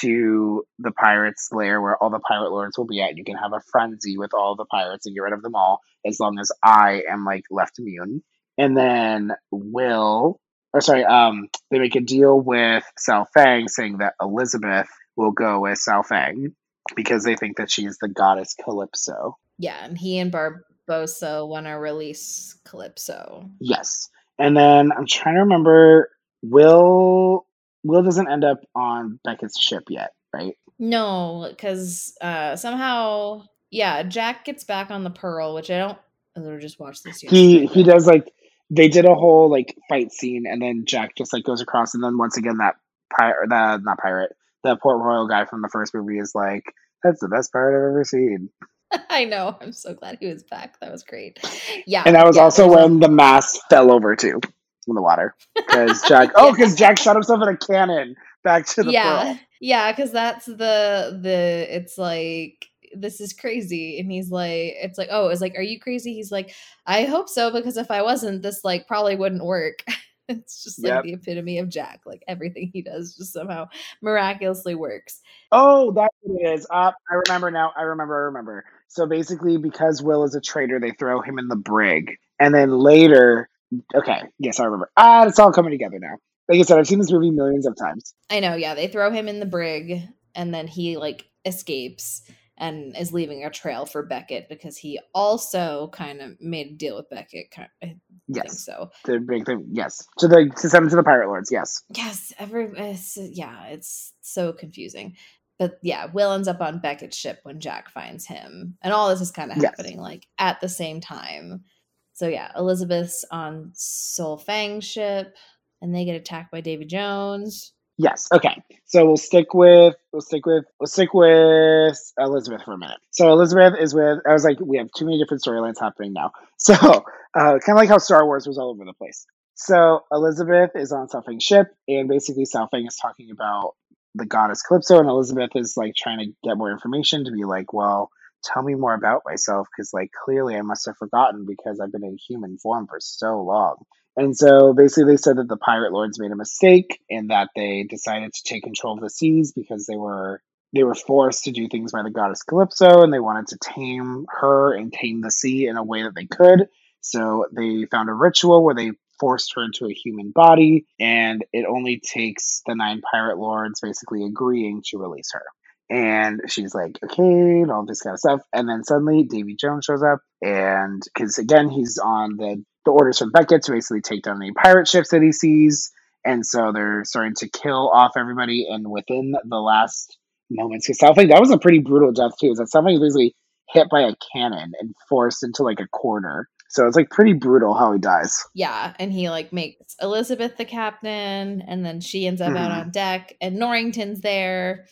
to the pirates' lair where all the pirate lords will be at. You can have a frenzy with all the pirates and get rid of them all as long as I am like left immune. And then Will or sorry, um, they make a deal with Sao Feng saying that Elizabeth will go with Sao Feng because they think that she's the goddess Calypso. Yeah, and he and Barbossa want to release Calypso. Yes. And then I'm trying to remember Will Will doesn't end up on Beckett's ship yet, right? No, because uh, somehow, yeah, Jack gets back on the Pearl, which I don't. I just watched this. He he does like they did a whole like fight scene, and then Jack just like goes across, and then once again that pirate, the not pirate, the Port Royal guy from the first movie is like, "That's the best pirate I've ever seen." <laughs> I know. I'm so glad he was back. That was great. Yeah, and that was yeah, also when the mast fell over too in the water because Jack. <laughs> oh, because Jack shot himself in a cannon back to the yeah, pearl. yeah. Because that's the the. It's like this is crazy and he's like it's like oh it's like are you crazy? He's like i hope so because if i wasn't this like probably wouldn't work. <laughs> It's just like yep. the epitome of jack like everything he does just somehow miraculously works. Oh that's what it is. Uh, i remember now i remember i remember. So basically because will is a traitor they throw him in the brig and then later okay yes i remember. Ah it's all coming together now. Like i said i've seen this movie millions of times. I know yeah they throw him in the brig and then he like escapes and is leaving a trail for Beckett because he also kind of made a deal with Beckett. Kind of, yes, so to bring them, yes, to the to send them to the pirate lords. Yes, yes, every it's, yeah, it's so confusing. But yeah, Will ends up on Beckett's ship when Jack finds him, and all this is kind of yes. happening like at the same time. So yeah, Elizabeth's on Sao Feng's ship, and they get attacked by Davy Jones. Yes. Okay. So we'll stick with we'll stick with we'll stick with Elizabeth for a minute. So Elizabeth is with I was like we have too many different storylines happening now. <laughs> So uh, kind of like how Star Wars was all over the place. So Elizabeth is on Feng's ship, and basically Feng is talking about the goddess Calypso, and Elizabeth is like trying to get more information to be like, well, tell me more about myself because like clearly I must have forgotten because I've been in human form for so long. And so basically, they said that the pirate lords made a mistake and that they decided to take control of the seas because they were they were forced to do things by the goddess Calypso, and they wanted to tame her and tame the sea in a way that they could. So they found a ritual where they forced her into a human body, and it only takes the nine pirate lords basically agreeing to release her. And she's like, okay, and all this kind of stuff. And then suddenly Davy Jones shows up, and because again, he's on the, the orders from Beckett to basically take down any pirate ships that he sees. And so they're starting to kill off everybody. And within the last moments, because Southwick, that was a pretty brutal death too. Is that was basically hit by a cannon and forced into like a corner. So it's like pretty brutal how he dies. Yeah, and he like makes Elizabeth the captain, and then she ends up out Mhm. on deck, and Norrington's there,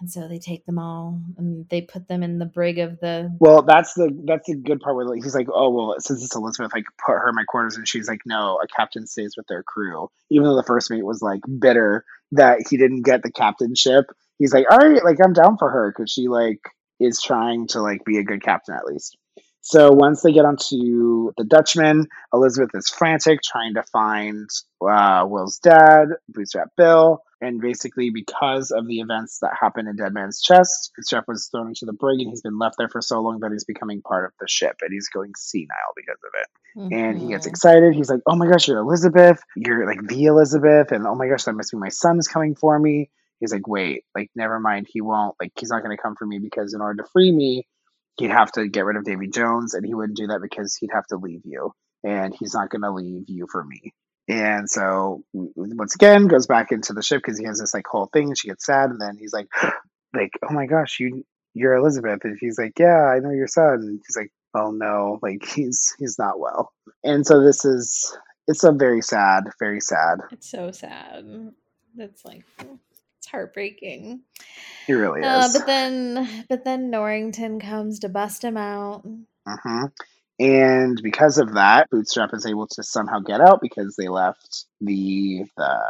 and so they take them all and they put them in the brig of the. Well, that's the that's the good part where he's like, oh well, since it's Elizabeth, I could put her in my quarters, and she's like, no, a captain stays with their crew. Even though the first mate was like bitter that he didn't get the captainship, he's like, all right, like I'm down for her because she like is trying to like be a good captain at least. So once they get onto the Dutchman, Elizabeth is frantic trying to find uh, Will's dad, Bootstrap Bill, and basically because of the events that happened in Dead Man's Chest, Bootstrap was thrown into the brig and he's been left there for so long that he's becoming part of the ship and he's going senile because of it. And he gets Mhm. excited. He's like, "Oh my gosh, you're Elizabeth! You're like the Elizabeth!" And oh my gosh, that must be my son's coming for me. He's like, "Wait, like never mind. He won't. Like he's not going to come for me because in order to free me, he'd have to get rid of Davy Jones, and he wouldn't do that because he'd have to leave you, and he's not going to leave you for me." And so once again, goes back into the ship because he has this like whole thing. She gets sad, and then he's like, <gasps> "Like, oh my gosh, you you're Elizabeth," and she's like, "Yeah, I know your son." And he's like, "Oh no, like <laughs> he's he's not well." And so this is it's a very sad, very sad. It's so sad. It's like it's heartbreaking. It really Uh, is. but then, but then Norrington comes to bust him out. hmm And because of that, Bootstrap is able to somehow get out because they left the the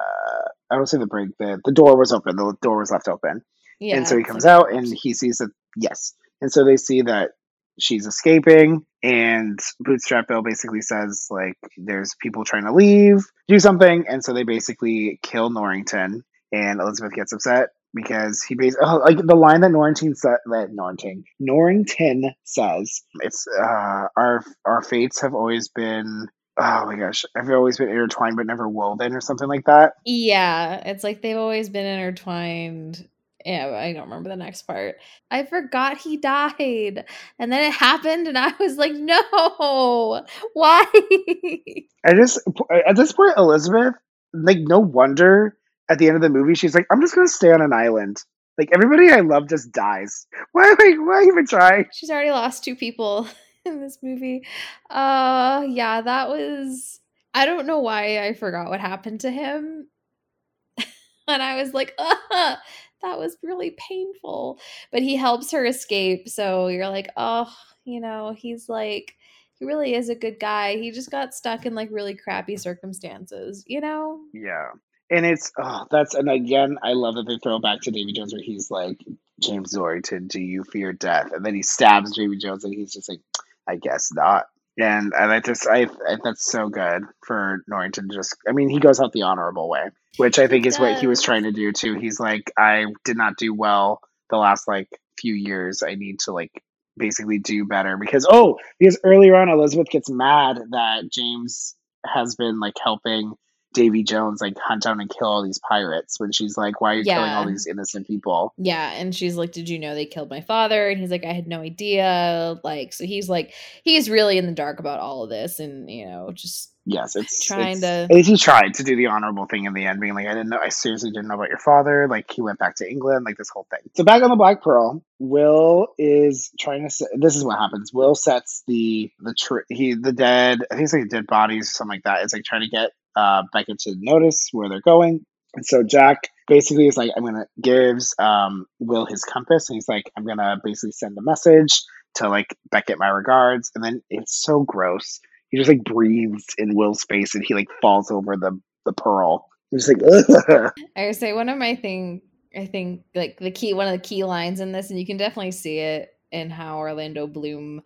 I don't say the break the the door was open. The door was left open. Yeah, and so he comes out and he sees that yes and so they see that she's escaping and bootstrap bill basically says like there's people trying to leave do something and so they basically kill norrington and elizabeth gets upset because he basically oh, like the line that norrington said that norrington norrington says it's uh our our fates have always been oh my gosh have always been intertwined but never woven or something like that Yeah, it's like they've always been intertwined. Yeah, I don't remember the next part. I forgot he died. And then it happened and I was like, "No. Why?" I just at this point, Elizabeth, like no wonder at the end of the movie she's like, I'm just gonna stay on an island. Like everybody I love just dies. <laughs> Why like why even try? She's already lost two people <laughs> in this movie. Uh yeah, that was I don't know why I forgot what happened to him. <laughs> and I was like, uh, that was really painful. But he helps her escape. So you're like, oh, you know, he's like, he really is a good guy. He just got stuck in like really crappy circumstances, you know? Yeah. And it's oh that's and again I love that they throw back to Davy Jones where he's like, James Norrington, do you fear death? And then he stabs Davy Jones and he's just like, I guess not. And and I just I, I that's so good for Norrington to just I mean he goes out the honorable way, which I think is what he was trying to do too. He's like I did not do well the last like few years. I need to like basically do better because oh because earlier on Elizabeth gets mad that James has been like helping Davy Jones like hunt down and kill all these pirates when she's like, Why are you killing all these innocent people? Yeah, and she's like, "Did you know they killed my father?" And he's like, "I had no idea." Like, so he's like, he's really in the dark about all of this, and you know, just Yes, it's Trying it's- to- At least he tried to do the honorable thing in the end, being like, I didn't know, I seriously didn't know about your father. Like he went back to England, like this whole thing. So back on the Black Pearl, Will is trying to. This is what happens. Will sets the the tr- he the dead. I think it's like dead bodies or something like that. It's like trying to get uh Becca to notice where they're going. And so Jack basically is like, I'm gonna gives um Will his compass, and he's like, I'm gonna basically send a message to like Beckett my regards, and then it's so gross. He just like breathes in Will's face, and he like falls over the the pearl. He's like. <laughs> I would say one of my thing, I think like the key, one of the key lines in this, and you can definitely see it in how Orlando Bloom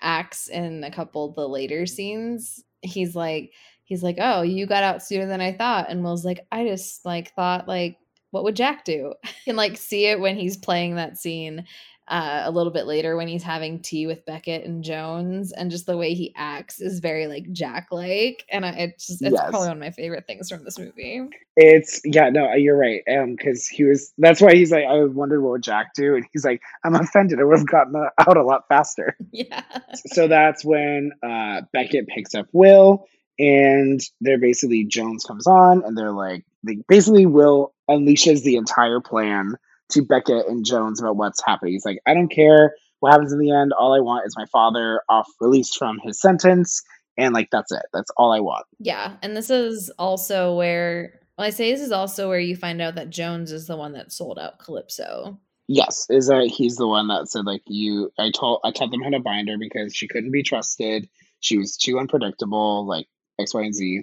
acts in a couple of the later scenes. He's like, he's like, oh, you got out sooner than I thought, and Will's like, I just like thought like what would Jack do? <laughs> and like see it when he's playing that scene uh, a little bit later when he's having tea with Beckett and Jones, and just the way he acts is very like Jack like, and I, it's just, it's Yes. probably one of my favorite things from this movie. It's yeah, no, you're right. Um, because he was that's why he's like, I wondered what would Jack do, and he's like, I'm offended. I would have gotten out a lot faster. <laughs> Yeah, so that's when uh, Beckett picks up Will, and they're basically Jones comes on, and they're like, they basically Will unleashes the entire plan to Beckett and Jones about what's happening. He's like, I don't care what happens in the end. All I want is my father off released from his sentence, and like that's it. That's all I want. yeah, and this is also where well, I say this is also where you find out that Jones is the one that sold out Calypso. Yes, is that he's the one that said like you? I told I taught them how to bind her because she couldn't be trusted. She was too unpredictable, like X, Y, and Z.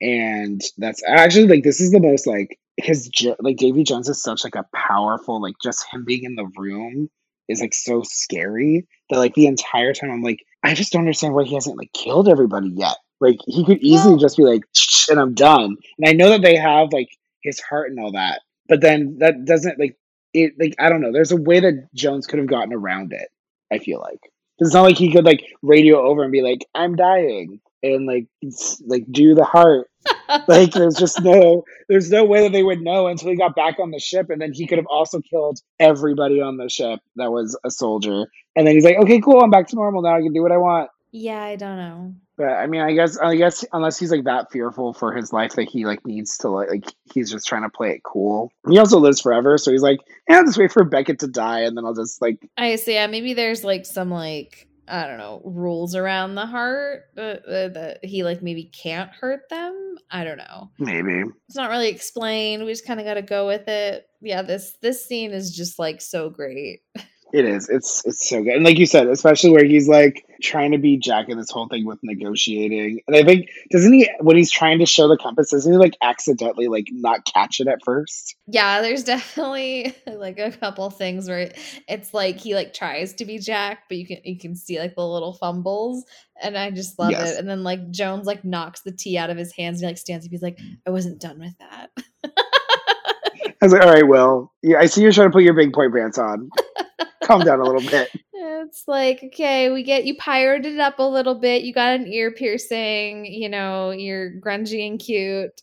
And that's actually like this is the most like because like Davy Jones is such like a powerful like just him being in the room is like so scary that like the entire time I'm like I just don't understand why he hasn't like killed everybody yet. Like he could easily Well- just be like and I'm done. And I know that they have like his heart and all that, but then that doesn't like it like I don't know. There's a way that Jones could have gotten around it. I feel like it's not like he could like radio over and be like, "I'm dying," and like like do the heart. <laughs> Like there's just no there's no way that they would know until he got back on the ship, and then he could have also killed everybody on the ship that was a soldier. And then he's like, "Okay, cool, I'm back to normal now. I can do what I want." yeah, I don't know. But I mean, I guess I guess unless he's like that fearful for his life that he like needs to like, like he's just trying to play it cool. He also lives forever, so he's like, yeah, I'll just wait for Beckett to die, and then I'll just like I see. Yeah, maybe there's like some like I don't know rules around the heart uh, uh, that he like maybe can't hurt them. I don't know. maybe. It's not really explained. We just kind of got to go with it. Yeah, this this scene is just like so great. <laughs> It is. It's it's so good, and like you said, especially where he's like trying to be Jack in this whole thing with negotiating. And I think doesn't he when he's trying to show the compass, doesn't he like accidentally like not catch it at first? Yeah, there's definitely <laughs> like a couple things where it's like he like tries to be Jack, but you can you can see like the little fumbles, and I just love Yes. it. And then like Jones like knocks the tea out of his hands, and he like stands up. He's like, I wasn't done with that. <laughs> I was like, all right, Will, yeah, I see you're trying to put your big boy pants on. <laughs> Calm down a little bit. It's like, okay, we get you pirated up a little bit. You got an ear piercing, you know, you're grungy and cute.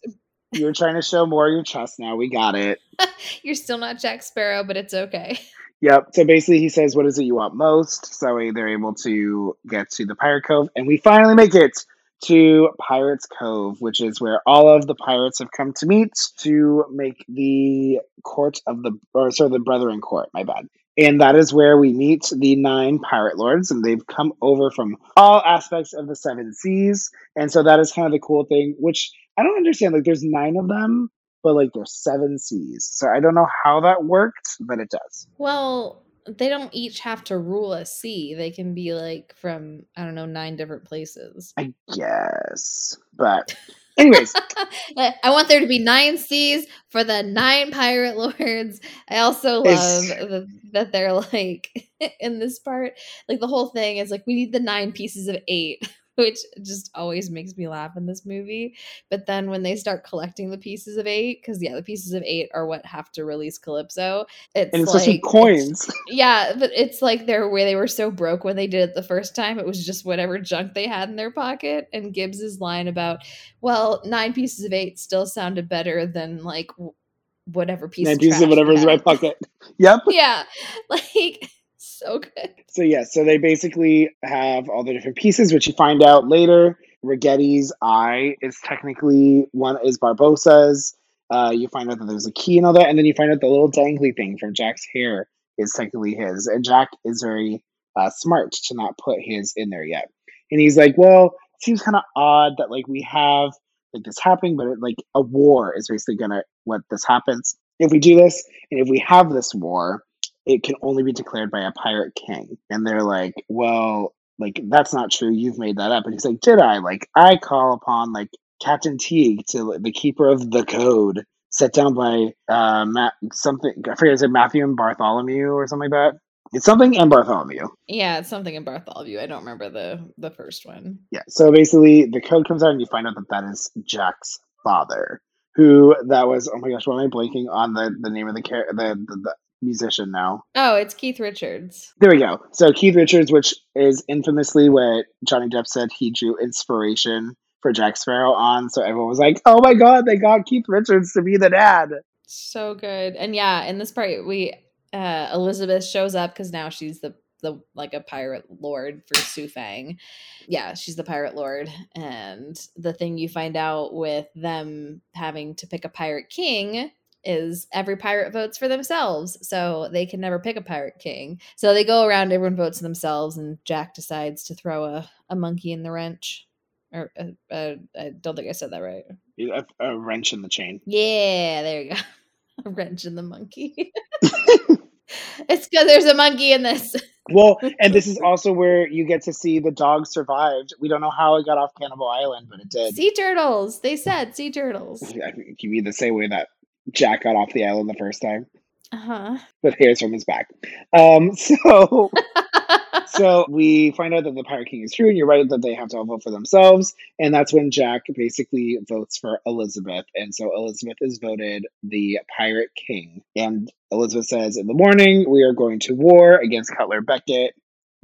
You're trying to show more of your chest now. We got it. <laughs> You're still not Jack Sparrow, but it's okay. <laughs> Yep. So basically, he says, "What is it you want most?" So they're able to get to the Pirate Cove, and we finally make it to Pirates Cove, which is where all of the pirates have come to meet to make the court of the, or sorry, the Brethren Court. My bad. And that is where we meet the nine pirate lords, and they've come over from all aspects of the seven seas. And so that is kind of the cool thing, which I don't understand. Like, there's nine of them, but like there's seven seas. So I don't know how that worked, but it does. Well, they don't each have to rule a sea. They can be like from, I don't know, nine different places. I guess. But anyways, <laughs> I want there to be nine seas for the nine pirate lords. I also love the, that they're like <laughs> in this part, like the whole thing is like we need the nine pieces of eight, <laughs> which just always makes me laugh in this movie. But then when they start collecting the pieces of eight, because yeah, the pieces of eight are what have to release Calypso. It's and it's like supposed to be it's- coins. <laughs> yeah, but it's like they're where they were so broke when they did it the first time. It was just whatever junk they had in their pocket. And Gibbs's line about, well, nine pieces of eight still sounded better than like whatever piece Nine of pieces of whatever's in my pocket. <laughs> Yep. Yeah, <laughs> like so good. So yeah, so they basically have all the different pieces, which you find out later. Ragetti's eye is technically one is Barbossa's. Uh, you find out that there's a key and all that, and then you find out the little dangly thing from Jack's hair is technically his. And Jack is very uh, smart to not put his in there yet. And he's like, "Well, it seems kind of odd that like we have like this happening, but it, like a war is basically gonna what this happens if we do this, and if we have this war." It can only be declared by a pirate king. And they're like, well, like that's not true. You've made that up. And he's like, did I? Like I call upon like Captain Teague to the keeper of the code, set down by uh Matt something. I forget is it Matthew and Bartholomew or something like that. It's something and Bartholomew. Yeah, it's something in Bartholomew. I don't remember the the first one. Yeah. So basically, the code comes out, and you find out that that is Jack's father. who that was. Oh my gosh, why am I blanking on the the name of the the, the, the musician now? Oh, it's Keith Richards. There we go. So Keith Richards, which is infamously what Johnny Depp said he drew inspiration for Jack Sparrow on. So everyone was like, "Oh my god, they got Keith Richards to be the dad." So good, and yeah, in this part, we uh, Elizabeth shows up because now she's the the like a pirate lord for Sao Feng. Yeah, she's the pirate lord. And the thing you find out with them having to pick a pirate king is every pirate votes for themselves. So they can never pick a pirate king. So they go around, everyone votes themselves, and Jack decides to throw a, a monkey in the wrench. Or uh, uh, I don't think I said that right. A, a wrench in the chain. Yeah, there you go. <laughs> a wrench in the monkey. <laughs> it's because there's a monkey in this. Well, and this is also where you get to see the dog survived. We don't know how it got off Cannibal Island, but it did. Sea turtles. They said sea turtles. You mean the same way that Jack got off the island the first time? Uh huh. With hairs from his back. Um. <laughs> So. <laughs> so we find out that the Pirate King is true, and you're right that they have to all vote for themselves. And that's when Jack basically votes for Elizabeth. And so Elizabeth is voted the Pirate King. And Elizabeth says, In the morning, we are going to war against Cutler Beckett.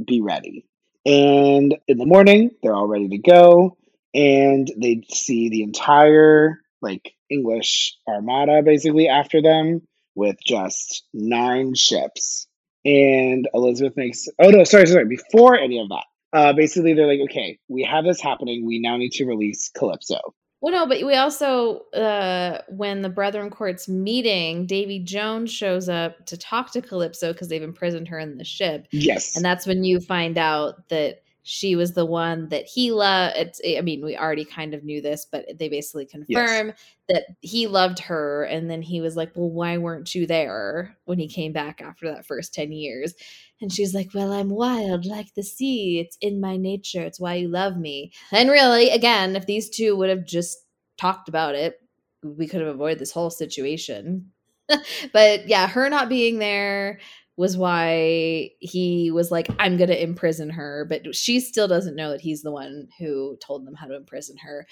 Be ready. And in the morning, they're all ready to go. And they see the entire like English armada basically after them with just nine ships. And Elizabeth makes oh no sorry sorry before any of that uh, basically they're like okay we have this happening. We now need to release Calypso. Well no but we also uh, when the Brethren Court's meeting Davy Jones shows up to talk to Calypso because they've imprisoned her in the ship. Yes. And that's when you find out that she was the one that he loved. It's, I mean, we already kind of knew this, but they basically confirm yes. that he loved her. And then he was like, Well, why weren't you there when he came back after that first 10 years? And she's like, Well, I'm wild like the sea. It's in my nature. It's why you love me. And really, again, if these two would have just talked about it, we could have avoided this whole situation. <laughs> but yeah, her not being there was why he was like, I'm going to imprison her. But she still doesn't know that he's the one who told them how to imprison her.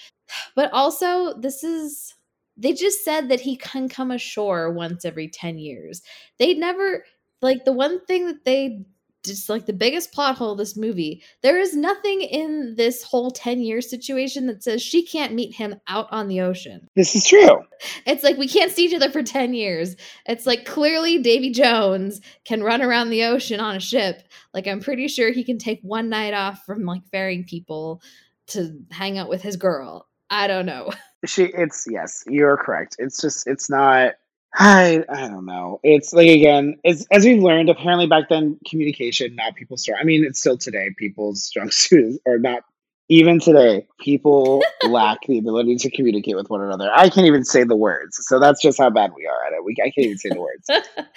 But also, this is, they just said that he can come ashore once every 10 years. They never, like, the one thing that they just like the biggest plot hole of this movie. There is nothing in this whole 10 year situation that says she can't meet him out on the ocean. This is true. It's like we can't see each other for 10 years. It's like clearly Davy Jones can run around the ocean on a ship. Like I'm pretty sure he can take one night off from like ferrying people to hang out with his girl. I don't know. <laughs> She it's yes, you're correct. It's just it's not I I don't know. It's like again, it's as we've learned. Apparently, back then, communication not people's strong. I mean, it's still today people's strong suits <laughs> or not. Even today, people <laughs> lack the ability to communicate with one another. I can't even say the words, so that's just how bad we are at it. We I can't even say the words.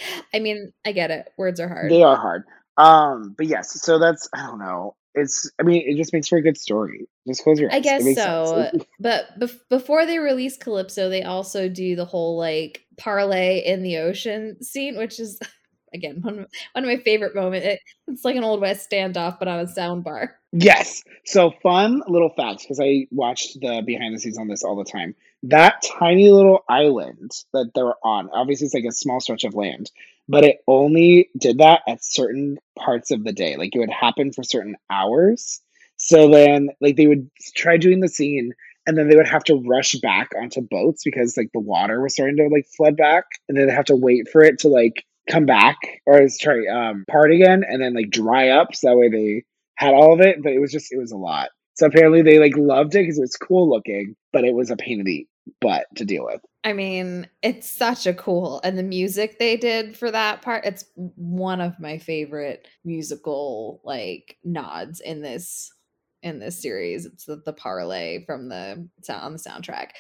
<laughs> I mean, I get it. Words are hard. They are hard. Um, but yes, so that's I don't know it's i mean it just makes for a good story. Just close your eyes. I guess so. But bef- before they release calypso they also do the whole like parlay in the ocean scene which is <laughs> again one of, one of my favorite moments it, it's like an old west standoff but on a sound bar yes. So fun little facts because i watched the behind the scenes on this all the time. That tiny little island that they're on obviously it's like a small stretch of land but it only did that at certain parts of the day. Like it would happen for certain hours. So then, like, they would try doing the scene and then they would have to rush back onto boats because, like, the water was starting to, like, flood back. And then they have to wait for it to, like, come back or try um part again and then like dry up so that way they had all of it but it was just it was a lot so apparently they like loved it because it was cool looking but it was a pain in the butt to deal with I mean, it's such a cool and the music they did for that part, it's one of my favorite musical like nods in this in this series. It's the, the parlay from the sound on the soundtrack.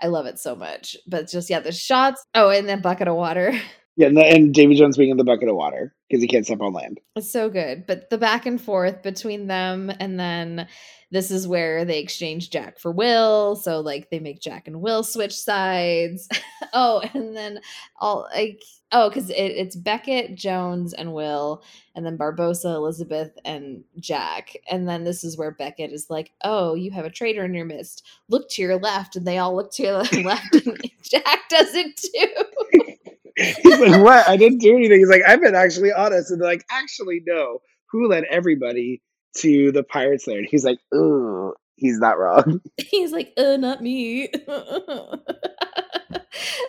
I love it so much. But just yeah, the shots. Oh, and then bucket of water. <laughs> Yeah, and, the, and Davy Jones being in the bucket of water because he can't step on land. It's so good. But the back and forth between them, and then this is where they exchange Jack for Will. So like they make Jack and Will switch sides. <laughs> oh, and then all like oh, because it, it's Beckett, Jones, and Will, and then Barbossa, Elizabeth, and Jack. And then this is where Beckett is like, "Oh, you have a traitor in your midst. Look to your left." And they all look to the <laughs> left, and <laughs> Jack does it too. He's like, "What? I didn't do anything." He's like, "I've been actually honest," and they're like, "Actually, no. Who let everybody to the pirates there?" And he's like, "Ooh." He's not wrong. <laughs> <laughs> He's like, uh, not me. <laughs>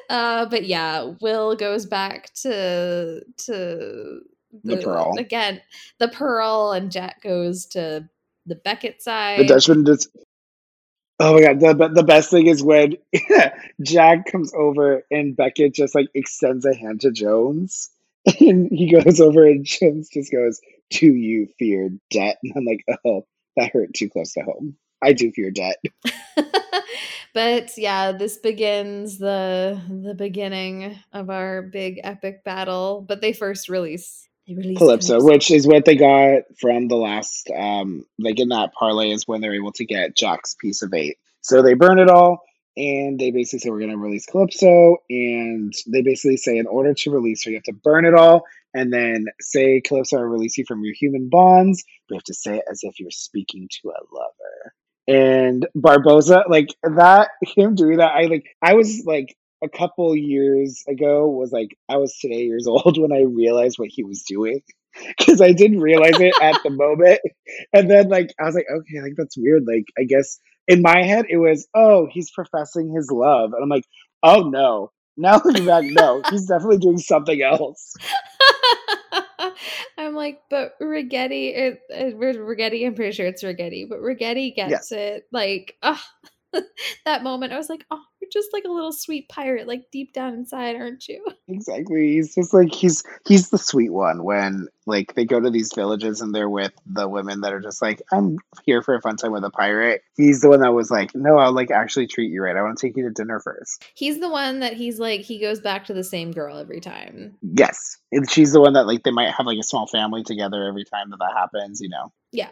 uh, but yeah, Will goes back to to The Pearl. again. The Pearl, and Jack goes to the Beckett side. The. Dutchman just. Oh my god! The the- the best thing is when Jack comes over and Beckett just like extends a hand to Jones, and he goes over and Jones just goes, "Do you fear debt?" And I'm like, "Oh, that hurt too close to home. I do fear debt." <laughs> but yeah, this begins the the beginning of our big epic battle. But they first release they release Calypso, which is what they got from the last, um, like in that parlay is when they're able to get Jack's piece of eight. So they burn it all, and they basically say we're going to release Calypso, and they basically say in order to release her, you have to burn it all, and then say Calypso, I release you from your human bonds. You have to say it as if you're speaking to a lover. And Barbossa, like that, him doing that, I like, I was like a couple years ago was like I was today years <laughs> old when I realized what he was doing because I didn't realize it at the moment, and then like I was like, okay, like that's weird. Like I guess in my head it was, oh, he's professing his love, and I'm like, oh no. Now looking back, no, he's definitely doing something else. <laughs> I'm like, but Ragetti, it, it, Ragetti, I'm pretty sure it's Ragetti, but Ragetti gets it. Like, ah, <laughs> that moment, I was like, oh, you're just like a little sweet pirate, like deep down inside, aren't you? <laughs> Exactly. He's just like he's he's the sweet one when like they go to these villages and they're with the women that are just like, I'm here for a fun time with a pirate. He's the one that was like, No, I'll like actually treat you right. I want to take you to dinner first. He's the one that he's like, he goes back to the same girl every time. Yes. And she's the one that like they might have like a small family together every time that that happens, you know. Yeah,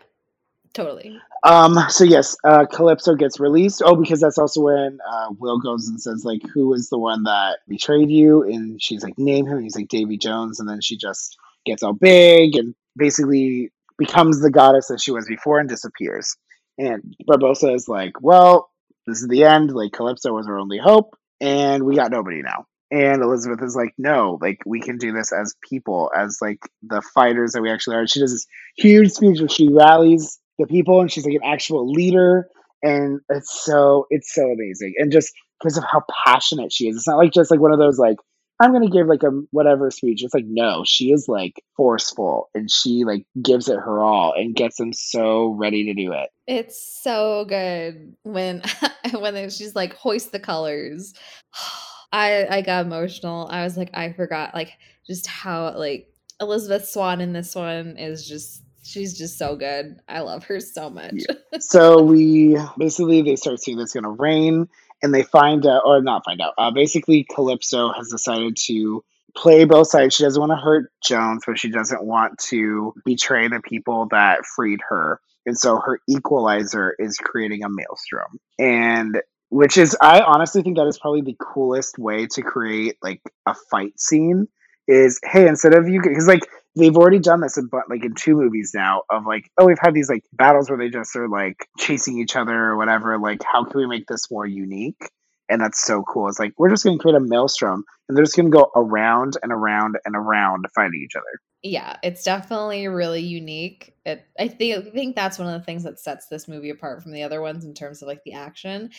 totally. Um, so yes, uh, Calypso gets released. Oh, because that's also when uh, Will goes and says like, "Who is the one that betrayed you?" And she's like, "Name him." And he's like, "Davy Jones." And then she just gets all big and basically becomes the goddess that she was before and disappears. And Barbossa is like, "Well, this is the end. Like Calypso was our only hope, and we got nobody now." And Elizabeth is like, "No, like we can do this as people, as like the fighters that we actually are." She does this huge speech where she rallies the people and she's like an actual leader and it's so it's so amazing and just because of how passionate she is it's not like just like one of those like i'm gonna give like a whatever speech it's like no she is like forceful and she like gives it her all and gets them so ready to do it It's so good when <laughs> when she's like hoist the colors. <sighs> I I got emotional. I was like I forgot like just how like Elizabeth Swann in this one is just she's just so good. I love her so much. so we basically they start seeing it's gonna rain and they find out or not find out uh, basically calypso has decided to play both sides she doesn't want to hurt jones but she doesn't want to betray the people that freed her and so her equalizer is creating a maelstrom and which is i honestly think that is probably the coolest way to create like a fight scene is hey instead of you because like they've already done this in but like in two movies now of like oh we've had these like battles where they just are like chasing each other or whatever like how can we make this more unique? And that's so cool. It's like we're just going to create a maelstrom and they're just going to go around and around and around fighting each other. Yeah, it's definitely really unique. It, I think I think that's one of the things that sets this movie apart from the other ones in terms of like the action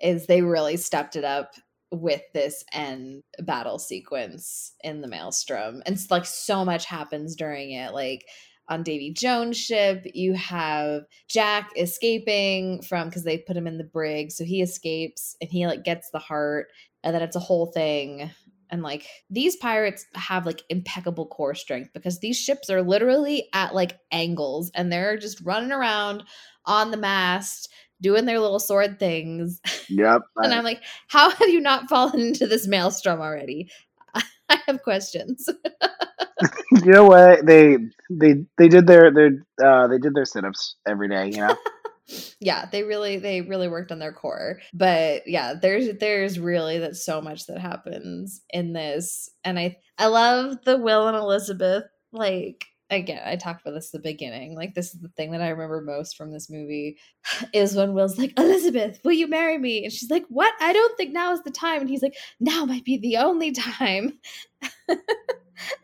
is they really stepped it up with this end battle sequence in the Maelstrom. And like so much happens during it. Like on Davy Jones' ship, you have Jack escaping from because they put him in the brig, so he escapes and he like gets the heart, and then it's a whole thing and like these pirates have like impeccable core strength because these ships are literally at like angles and they're just running around on the mast doing their little sword things. Yep <laughs> and i'm like how have you not fallen into this maelstrom already? <laughs> I have questions. <laughs> You know what? They they they did their their uh they did their sit-ups every day you know? Yeah, they really they really worked on their core. But yeah, there's there's really that so much that happens in this. And I I love the Will and Elizabeth like again, I talked about this at the beginning. Like, this is the thing that I remember most from this movie <sighs> is when Will's like, Elizabeth, will you marry me? And she's like, What? I don't think now is the time. And he's like, Now might be the only time. <laughs>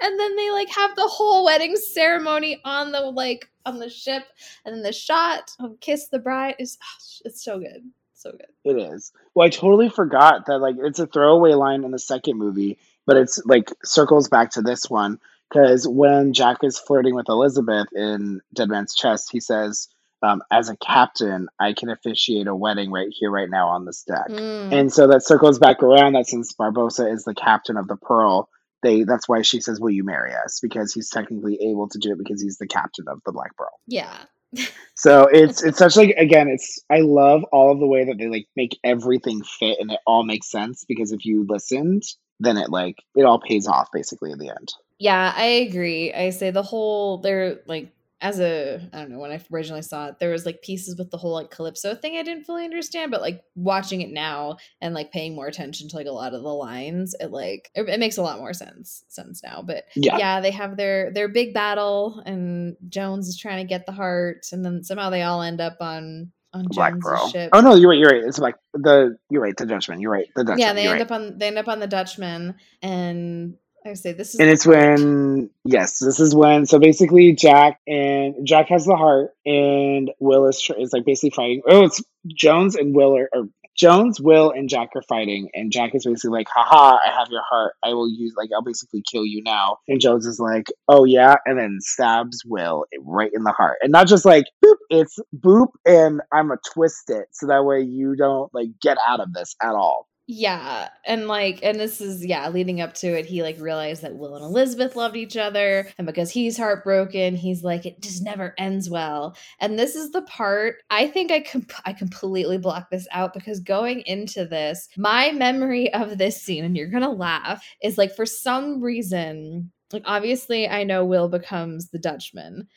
and then they like have the whole wedding ceremony on the like on the ship, and then the shot of "Kiss the Bride" is oh, it's so good, so good. It is. Well, I totally forgot that like it's a throwaway line in the second movie, but it's like circles back to this one because when Jack is flirting with Elizabeth in Dead Man's Chest, he says. Um, as a captain, I can officiate a wedding right here, right now on this deck. Mm. And so that circles back around that since Barbossa is the captain of the Pearl, they that's why she says, "Will you marry us?" Because he's technically able to do it because he's the captain of the Black Pearl. Yeah. <laughs> so it's it's such like again, it's I love all of the way that they like make everything fit and it all makes sense because if you listened, then it like it all pays off basically in the end. Yeah, I agree. I say the whole they're like as a I don't know when I originally saw it, there was like pieces with the whole like calypso thing I didn't fully understand, but like watching it now and like paying more attention to like a lot of the lines, it like it, it makes a lot more sense sense now. But yeah. yeah, they have their their big battle, and Jones is trying to get the heart, and then somehow they all end up on on Black Jones's ship. Oh no, you're right. You're right. It's like the you're right. The Dutchman. You're right. The Dutchman. Yeah, they end right. up on they end up on the Dutchman, and I say this is and it's when yes, this is when so basically Jack and Jack has the heart and Will is is like basically fighting. Oh, it's Jones and Will are, or Jones, Will, and Jack are fighting, and Jack is basically like, haha, I have your heart. I will use, like, I'll basically kill you now. And Jones is like, oh yeah, and then stabs Will right in the heart. And not just like, boop, it's boop, and I'm gonna twist it so that way you don't, like, get out of this at all. Yeah, and like, and this is yeah, leading up to it, he like realized that Will and Elizabeth loved each other, and because he's heartbroken, he's like, it just never ends well. And this is the part I think I com- I completely blocked this out because going into this, my memory of this scene, and you're gonna laugh, is like for some reason like obviously I know Will becomes the Dutchman.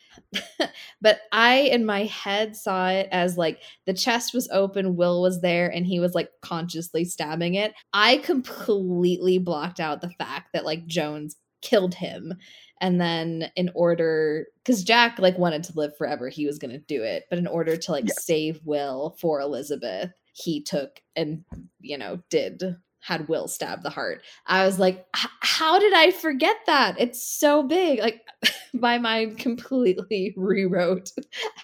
<laughs> but I in my head saw it as like the chest was open, Will was there and he was like consciously stabbing it. I completely blocked out the fact that like Jones killed him and then in order because jack like wanted to live forever he was going to do it but in order to like yes. save will for elizabeth he took and you know did had Will stab the heart. I was like, how did I forget that? It's so big. Like <laughs> my mind completely <laughs> rewrote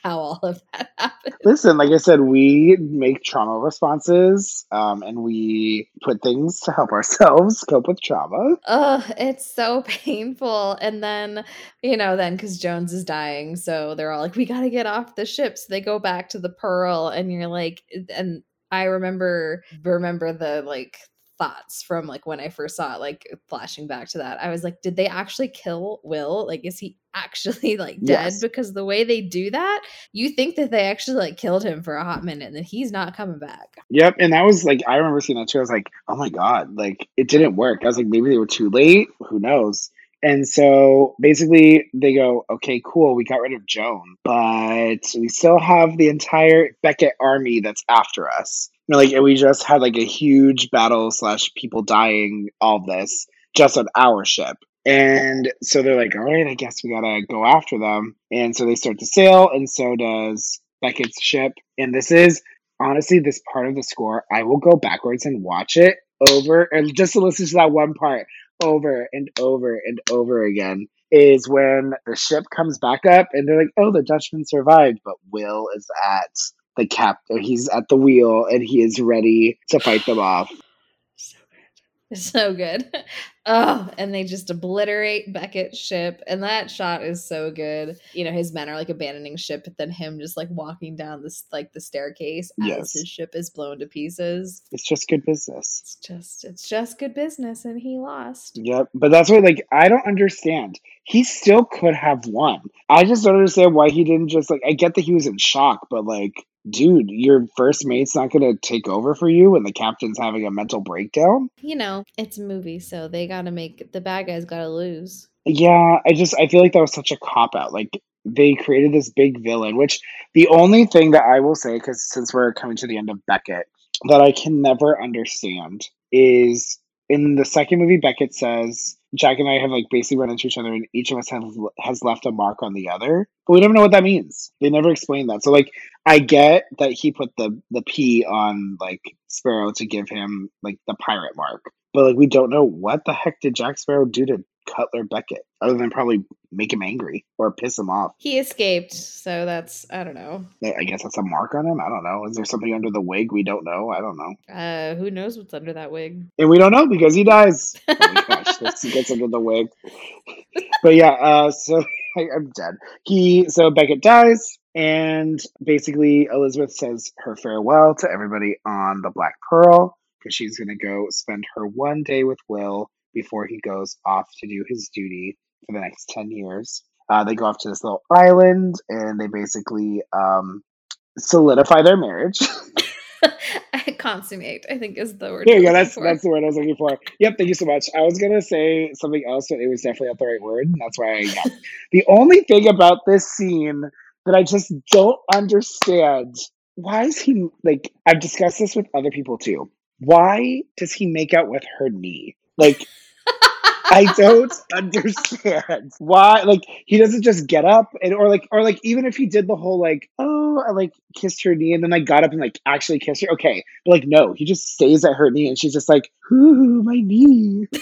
how all of that happened. Listen, like I said, we make trauma responses um, and we put things to help <laughs> ourselves cope with trauma. Oh, it's so painful. And then, you know, then because Jones is dying, so they're all like, we got to get off the ship. So they go back to the Pearl, and you're like, and I remember remember the like thoughts from like when I first saw it, like flashing back to that. I was like, did they actually kill Will? Like, is he <laughs> actually like dead? Yes. Because the way they do that, you think that they actually like killed him for a hot minute and then he's not coming back. Yep. And that was like, I remember seeing that too. I was like, oh my God, like it didn't work. I was like, maybe they were too late. Who knows? And so basically they go, okay, cool, we got rid of Joan, but we still have the entire Beckett army that's after us. You know, like and we just had like a huge battle slash people dying, all this, just on our ship. And so they're like, all right, I guess we gotta go after them. And so they start to sail, and so does Beckett's ship. And this is honestly this part of the score. I will go backwards and watch it over and just to listen to that one part over and over and over again is when the ship comes back up and they're like, oh, the Dutchman survived, but Will is at the cap, he's at the wheel and he is ready to fight them off. <sighs> so good. <laughs> So good. Oh, and they just obliterate Beckett's ship. And that shot is so good. You know, his men are like abandoning ship, but then him just like walking down this like the staircase as yes. his ship is blown to pieces. It's just good business. It's just it's just good business and he lost. Yep. But that's what like I don't understand. He still could have won. I just don't understand why he didn't just like I get that he was in shock, but like dude, your first mate's not going to take over for you when the captain's having a mental breakdown. You know, it's a movie, so they got to make the bad guys got to lose. Yeah, I just I feel like that was such a cop out. Like they created this big villain, which the only thing that I will say, because since we're coming to the end of Beckett, that I can never understand is in the second movie, Beckett says, Jack and I have like basically run into each other, and each of us have has left a mark on the other, but we never know what that means. They never explain that. So like, I get that he put the the P on like Sparrow to give him like the pirate mark, but like we don't know what the heck did Jack Sparrow do to Cutler Beckett, other than probably make him angry or piss him off. He escaped, so that's I don't know. I guess that's a mark on him. I don't know. Is there something under the wig we don't know? I don't know. Uh, who knows what's under that wig? And we don't know because he dies. <laughs> gosh, this gets under the wig. but yeah, uh, so <laughs> I, I'm dead. He so Beckett dies. And basically, Elizabeth says her farewell to everybody on the Black Pearl because she's to go spend her one day with Will before he goes off to do his duty for the next 10 years. Uh, they go off to this little island and they basically um, solidify their marriage. <laughs> <laughs> Consummate, I think, is the word. There you go. That's for. that's the word I was looking for. Yep. Thank you so much. I was gonna say something else, but it was definitely not the right word. And that's why I. Yeah. <laughs> the only thing about this scene that I just don't understand why is he like? I've discussed this with other people too. Why does he make out with her knee? Like <laughs> I don't <laughs> understand why. Like he doesn't just get up and or like or like even if he did the whole like oh I like kissed her knee and then I got up and like actually kissed her. Okay, but like no, he just stays at her knee and she's just like ooh my knee. <laughs>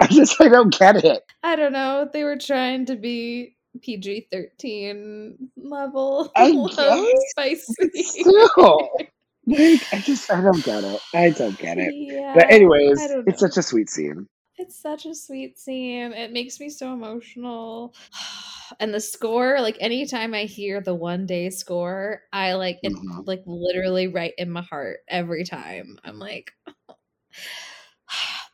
I just I don't get it. I don't know. They were trying to be PG thirteen level. I guess. Spicy. Still. Like, I <laughs> just I don't get it. I don't get it. Yeah, but anyways, it's such a sweet scene. It's such a sweet scene. It makes me so emotional. <sighs> And the score, like anytime I hear the one day score, I like it mm-hmm. like literally right in my heart every time. I'm like <laughs>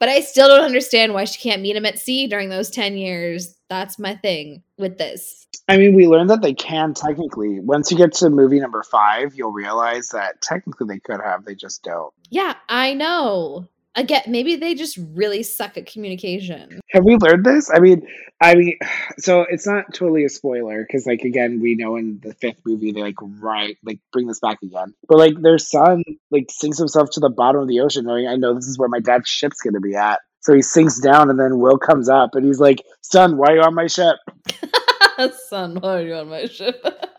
but I still don't understand why she can't meet him at sea during those 10 years. That's my thing with this. I mean, we learned that they can technically. Once you get to movie number five, you'll realize that technically they could have, they just don't. Yeah, I know again maybe they just really suck at communication. Have we learned this? I mean i mean <sighs> so it's not totally a spoiler because like again we know in the fifth movie they like right like bring this back again. But like their son like sinks himself to the bottom of the ocean knowing i know this is where my dad's ship's gonna be at. So he sinks down and then will comes up and he's like son why are you on my ship? <laughs> Son why are you on my ship? <laughs>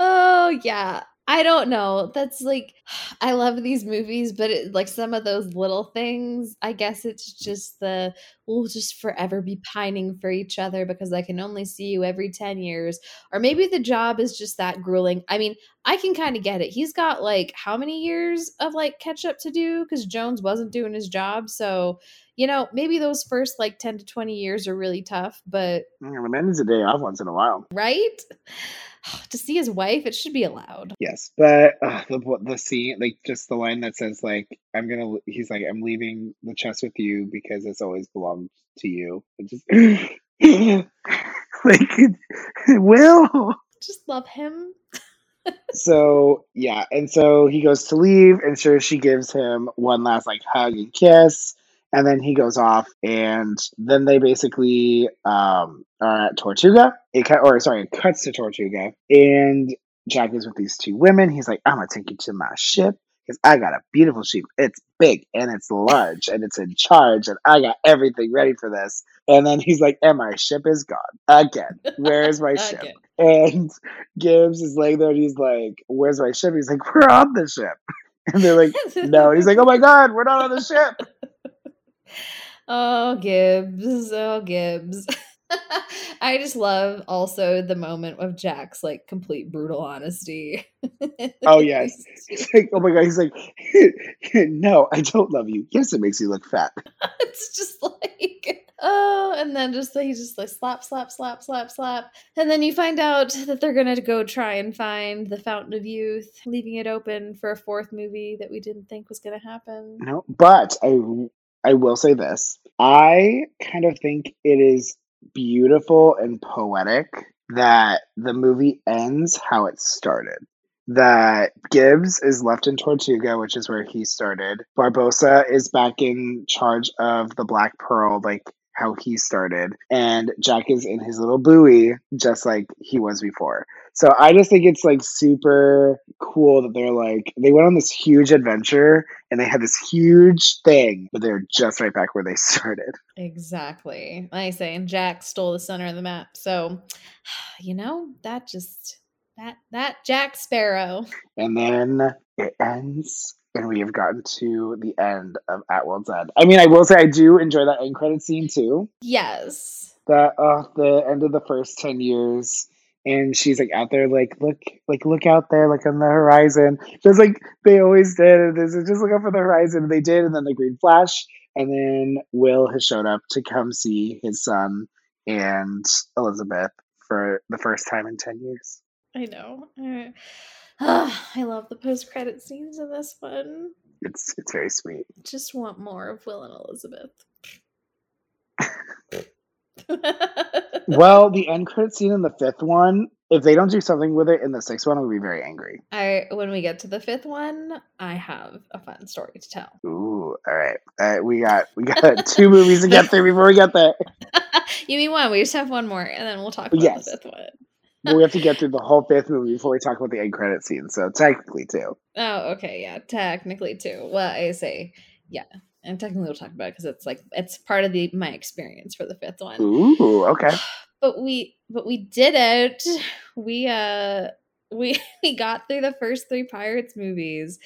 Oh yeah. I don't know. That's like I love these movies, but it, like some of those little things, I guess it's just the we'll just forever be pining for each other because I can only see you every 10 years. Or maybe the job is just that grueling. I mean, I can kind of get it. He's got like how many years of like catch up to do cuz Jones wasn't doing his job. So, you know, maybe those first like 10 to 20 years are really tough, but yeah, needs a day off once in a while. Right? <sighs> to see his wife, it should be allowed. Yes, but uh, the the scene, like just the line that says like I'm gonna, he's like I'm leaving the chest with you because it's always belonged to you. <laughs> It just like Will. Just love him. <laughs> so yeah, and so he goes to leave, and sure she gives him one last like hug and kiss and then he goes off and then they basically um, are at tortuga it cut, or sorry it cuts to tortuga and jack is with these two women. He's like i'm gonna take you to my ship because i got a beautiful ship. It's big and it's large and it's in charge and i got everything ready for this. And then he's like and my ship is gone again. Where's my <laughs> ship? And gibbs is laying there and he's like where's my ship? He's like we're on the ship. <laughs> And they're like no. And he's like oh my god we're not on the ship. <laughs> Oh, Gibbs. Oh, Gibbs. <laughs> I just love also the moment of Jack's like complete brutal honesty. <laughs> oh yes. <laughs> Like, oh my god, he's like, No, I don't love you. Yes, it makes you look fat. it's just like oh, and then just he just like slap, slap, slap, slap, slap. And then you find out that they're gonna go try and find the Fountain of Youth, leaving it open for a fourth movie that we didn't think was gonna happen. No, but I I will say this. I kind of think it is beautiful and poetic that the movie ends how it started. That Gibbs is left in Tortuga, which is where he started. Barbossa is back in charge of the Black Pearl, like how he started. And Jack is in his little buoy, just like he was before. So I just think it's like super cool that they're like, they went on this huge adventure and they had this huge thing, but they're just right back where they <laughs> started. Exactly. Like I say, and Jack stole the center of the map. So, <sighs> you know, that just that that Jack Sparrow. And then it ends and we have gotten to the end of At World's End. I mean, I will say I do enjoy that end credit scene too. Yes. That uh the end of the first ten years and she's like out there like look like look out there like on the horizon just like they always did and this is just look up for the horizon they did and then the green flash and then will has showed up to come see his son and elizabeth for the first time in 10 years i know uh, <sighs> i love the post-credit scenes in this one it's it's very sweet just want more of will and elizabeth <laughs> <laughs> well, the end credit scene in the fifth one, if they don't do something with it in the sixth one, I'll be very angry. I when we get to the fifth one, I have a fun story to tell. Ooh, all right. All right, we got we got <laughs> two movies to get through before we get there. you mean one? We just have one more, and then we'll talk about yes. the fifth one. Well, we have to get through the whole fifth movie before we talk about the end credit scene. So technically, two. Oh, okay, yeah, technically two. Well, I say, yeah, and technically we'll talk about it because it's like it's part of the my experience for the fifth one. Ooh, okay. <sighs> But we but we did it. We uh we <laughs> we got through the first three Pirates movies.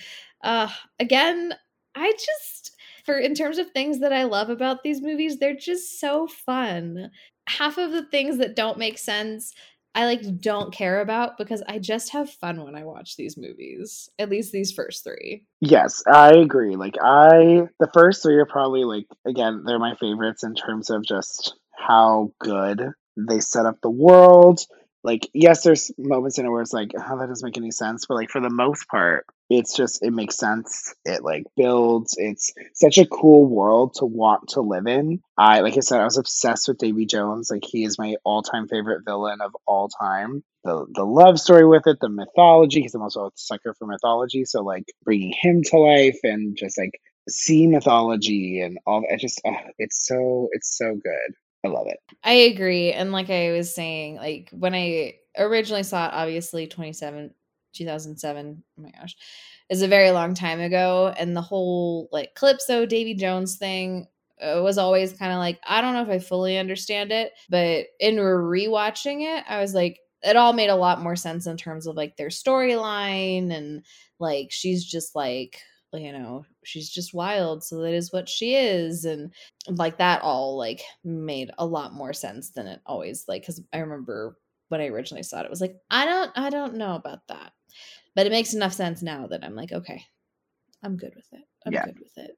Uh again, I just for in terms of things that I love about these movies, they're just so fun. Half of the things that don't make sense I like don't care about because I just have fun when I watch these movies. At least these first three. Yes, I agree. Like I the first three are probably like again, they're my favorites in terms of just how good they set up the world, like yes there's moments in it where it's like oh that doesn't make any sense but like for the most part it's just it makes sense. It like builds. It's such a cool world to want to live in. I like i said i was obsessed with davy jones. Like he is my all-time favorite villain of all time. The the love story with it the mythology because i'm also a sucker for mythology. So like bringing him to life and just like sea mythology and all it just uh, it's so it's so good. I love it. I agree. And like I was saying, like when I originally saw it, obviously 27, 2007, oh my gosh, is a very long time ago. And the whole like Calypso, Davy Jones thing uh, was always kind of like, I don't know if I fully understand it. But in rewatching it, I was like, it all made a lot more sense in terms of like their storyline and like she's just like you know she's just wild so that is what she is and like that all like made a lot more sense than it always like because i remember when i originally saw it it was like i don't i don't know about that but it makes enough sense now that i'm like okay i'm good with it i'm yeah. good with it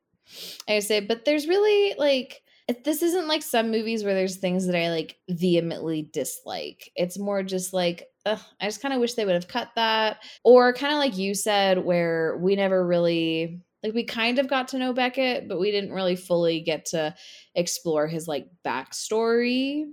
i say but there's really like this isn't like some movies where there's things that I like vehemently dislike. It's more just like, ugh, I just kind of wish they would have cut that. Or kind of like you said, where we never really like we kind of got to know Beckett, but we didn't really fully get to explore his like backstory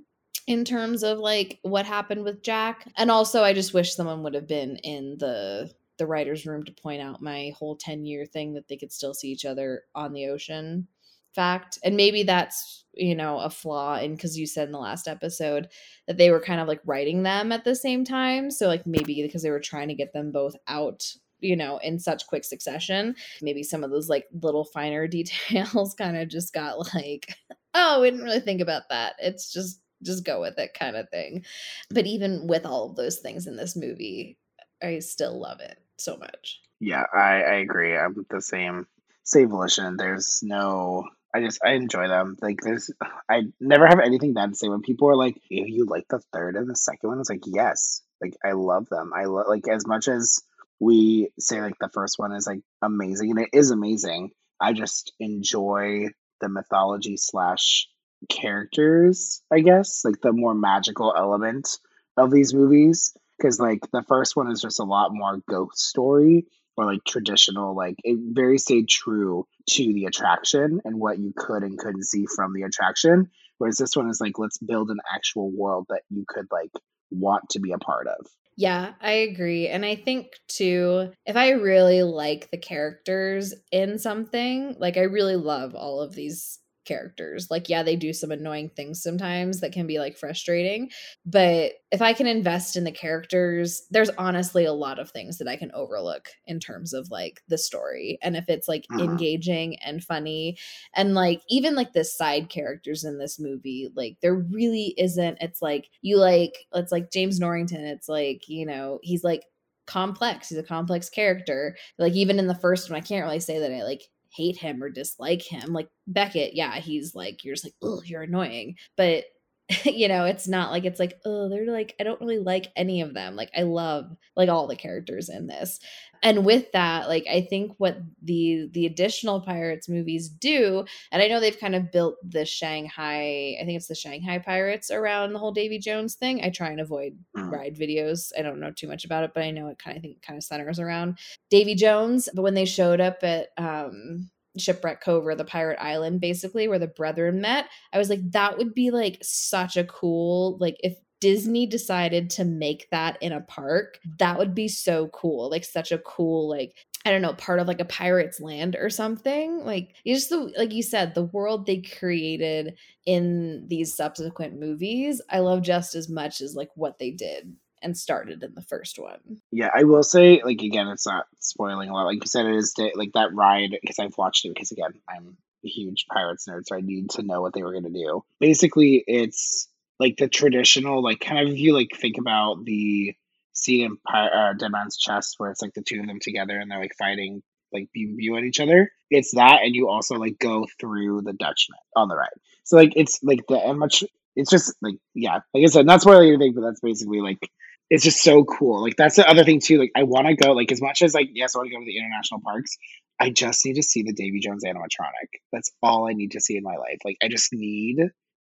in terms of like what happened with Jack. And also I just wish someone would have been in the the writer's room to point out my whole 10 year thing that they could still see each other on the ocean. Fact. And maybe that's you know a flaw in because you said in the last episode that they were kind of like writing them at the same time. So like maybe because they were trying to get them both out you know in such quick succession maybe some of those like little finer <laughs> details kind of just got like <laughs> oh we didn't really think about that. It's just just go with it kind of thing but even with all of those things in this movie i still love it so much yeah i i agree i'm the same same volition there's no I just I enjoy them. Like there's I never have anything bad to say when people are like, "You, you like the third and the second one?" It's like, yes, like I love them. I love like as much as we say like the first one is like amazing, and it is amazing. I just enjoy the mythology slash characters. I guess like the more magical element of these movies because like the first one is just a lot more ghost story or like traditional like it very stayed true to the attraction and what you could and couldn't see from the attraction whereas this one is like let's build an actual world that you could like want to be a part of yeah i agree and i think too if i really like the characters in something like i really love all of these characters. Like, yeah, they do some annoying things sometimes that can be like frustrating. But if I can invest in the characters, there's honestly a lot of things that I can overlook in terms of like the story. And if it's like Mhm. engaging and funny, and like even like the side characters in this movie, like there really isn't, it's like you like, it's like James Norrington, it's like, you know, he's like, complex he's a complex character like even in the first one i can't really say that i like hate him or dislike him. Like Beckett, yeah, he's like you're just like, oh, you're annoying. But <laughs> you know, it's not like it's like, oh, they're like, I don't really like any of them. Like I love like all the characters in this. And with that, like I think what the the additional Pirates movies do, and I know they've kind of built the Shanghai, I think it's the Shanghai Pirates around the whole Davy Jones thing. I try and avoid Mhm. ride videos. I don't know too much about it, but I know it kind of I think kind of centers around Davy Jones. But when they showed up at um Shipwreck Cove or the Pirate Island, basically, where the brethren met, I was like, that would be like such a cool, like if Disney decided to make that in a park, that would be so cool. Like such a cool, like I don't know, part of like a pirate's land or something. Like just the like you said, the world they created in these subsequent movies, I love just as much as like what they did and started in the first one. Yeah, I will say, like again, it's not spoiling a lot. Like you said, it is like that ride because I've watched it. Because again, I'm a huge Pirates nerd, so I need to know what they were going to do. Basically, it's like the traditional, like kind of if you like think about the scene in uh, Dead Man's Chest where it's like the two of them together and they're like fighting like view view at each other. It's that, and you also like go through the Dutchman on the ride. So like it's like the and much. It's just like yeah, like I said, not spoiling anything, but that's basically like it's just so cool. Like that's the other thing too. Like I want to go. Like as much as like yes, I want to go to the international parks. I just need to see the Davy Jones animatronic. That's all I need to see in my life. Like I just need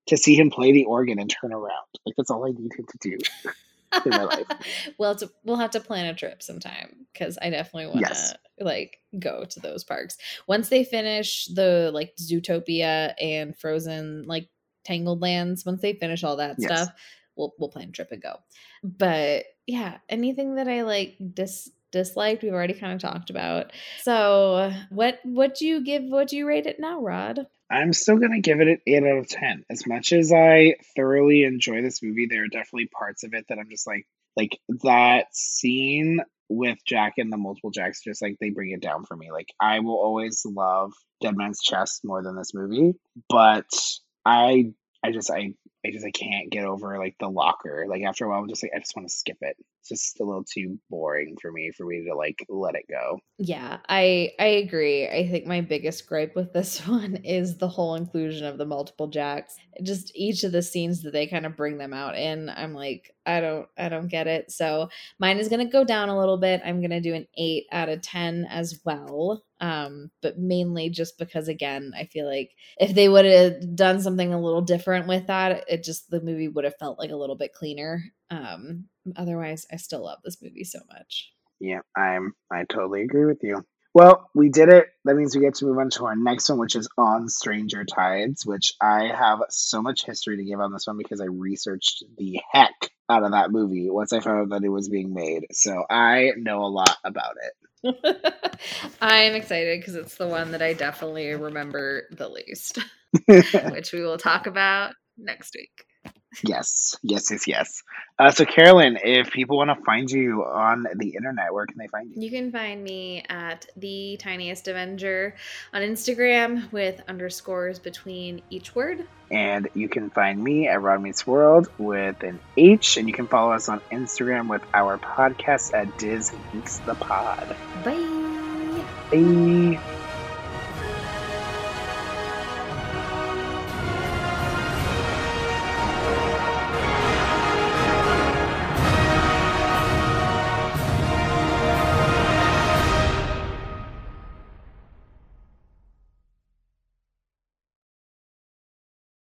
to see him play the organ and turn around. Like that's all I need him to do. <laughs> In my life. well, it's, we'll have to plan a trip sometime because I definitely want to Yes. like go to those parks once they finish the like Zootopia and Frozen like Tangled Lands. Once they finish all that Yes. stuff, we'll we'll plan a trip and go. But yeah, anything that I like dis disliked, we've already kind of talked about. So what what do you give? What do you rate it now, Rod? I'm still gonna give it an eight out of ten. As much as I thoroughly enjoy this movie, there are definitely parts of it that I'm just like, like that scene with Jack and the multiple Jacks. Just like they bring it down for me. Like I will always love Dead Man's Chest more than this movie, but I, I just, I, I just, I can't get over like the locker. Like after a while, I'm just like, I just want to skip it. It's just a little too boring for me for me to like let it go. Yeah, I I agree. I think my biggest gripe with this <laughs> one is the whole inclusion of the multiple jacks. Just each of the scenes that they kind of bring them out in, I'm like, I don't I don't get it. So mine is gonna go down a little bit. I'm gonna do an eight out of ten as well. Um, but mainly just because again, I feel like if they would have done something a little different with that, it just the movie would have felt like a little bit cleaner. Um, otherwise, I still love this movie so much. Yeah, I'm I totally agree with you. Well, we did it. That means we get to move on to our next one, which is on Stranger Tides, which I have so much history to give on this one because I researched the heck out of that movie once I found out that it was being made. So I know a lot about <laughs> I'm excited because it's the one that I definitely remember the least, <laughs> which we will talk about next week. Yes, yes, yes, yes. Uh, so, Carolyn, if people want to find you on the internet, where can they find you? You can find me at the tiniest Avenger on Instagram with underscores between each word. And you can find me at Rod Meets World with an H, and you can follow us on Instagram with our podcast at Diz Meets the Pod. Bye. Bye.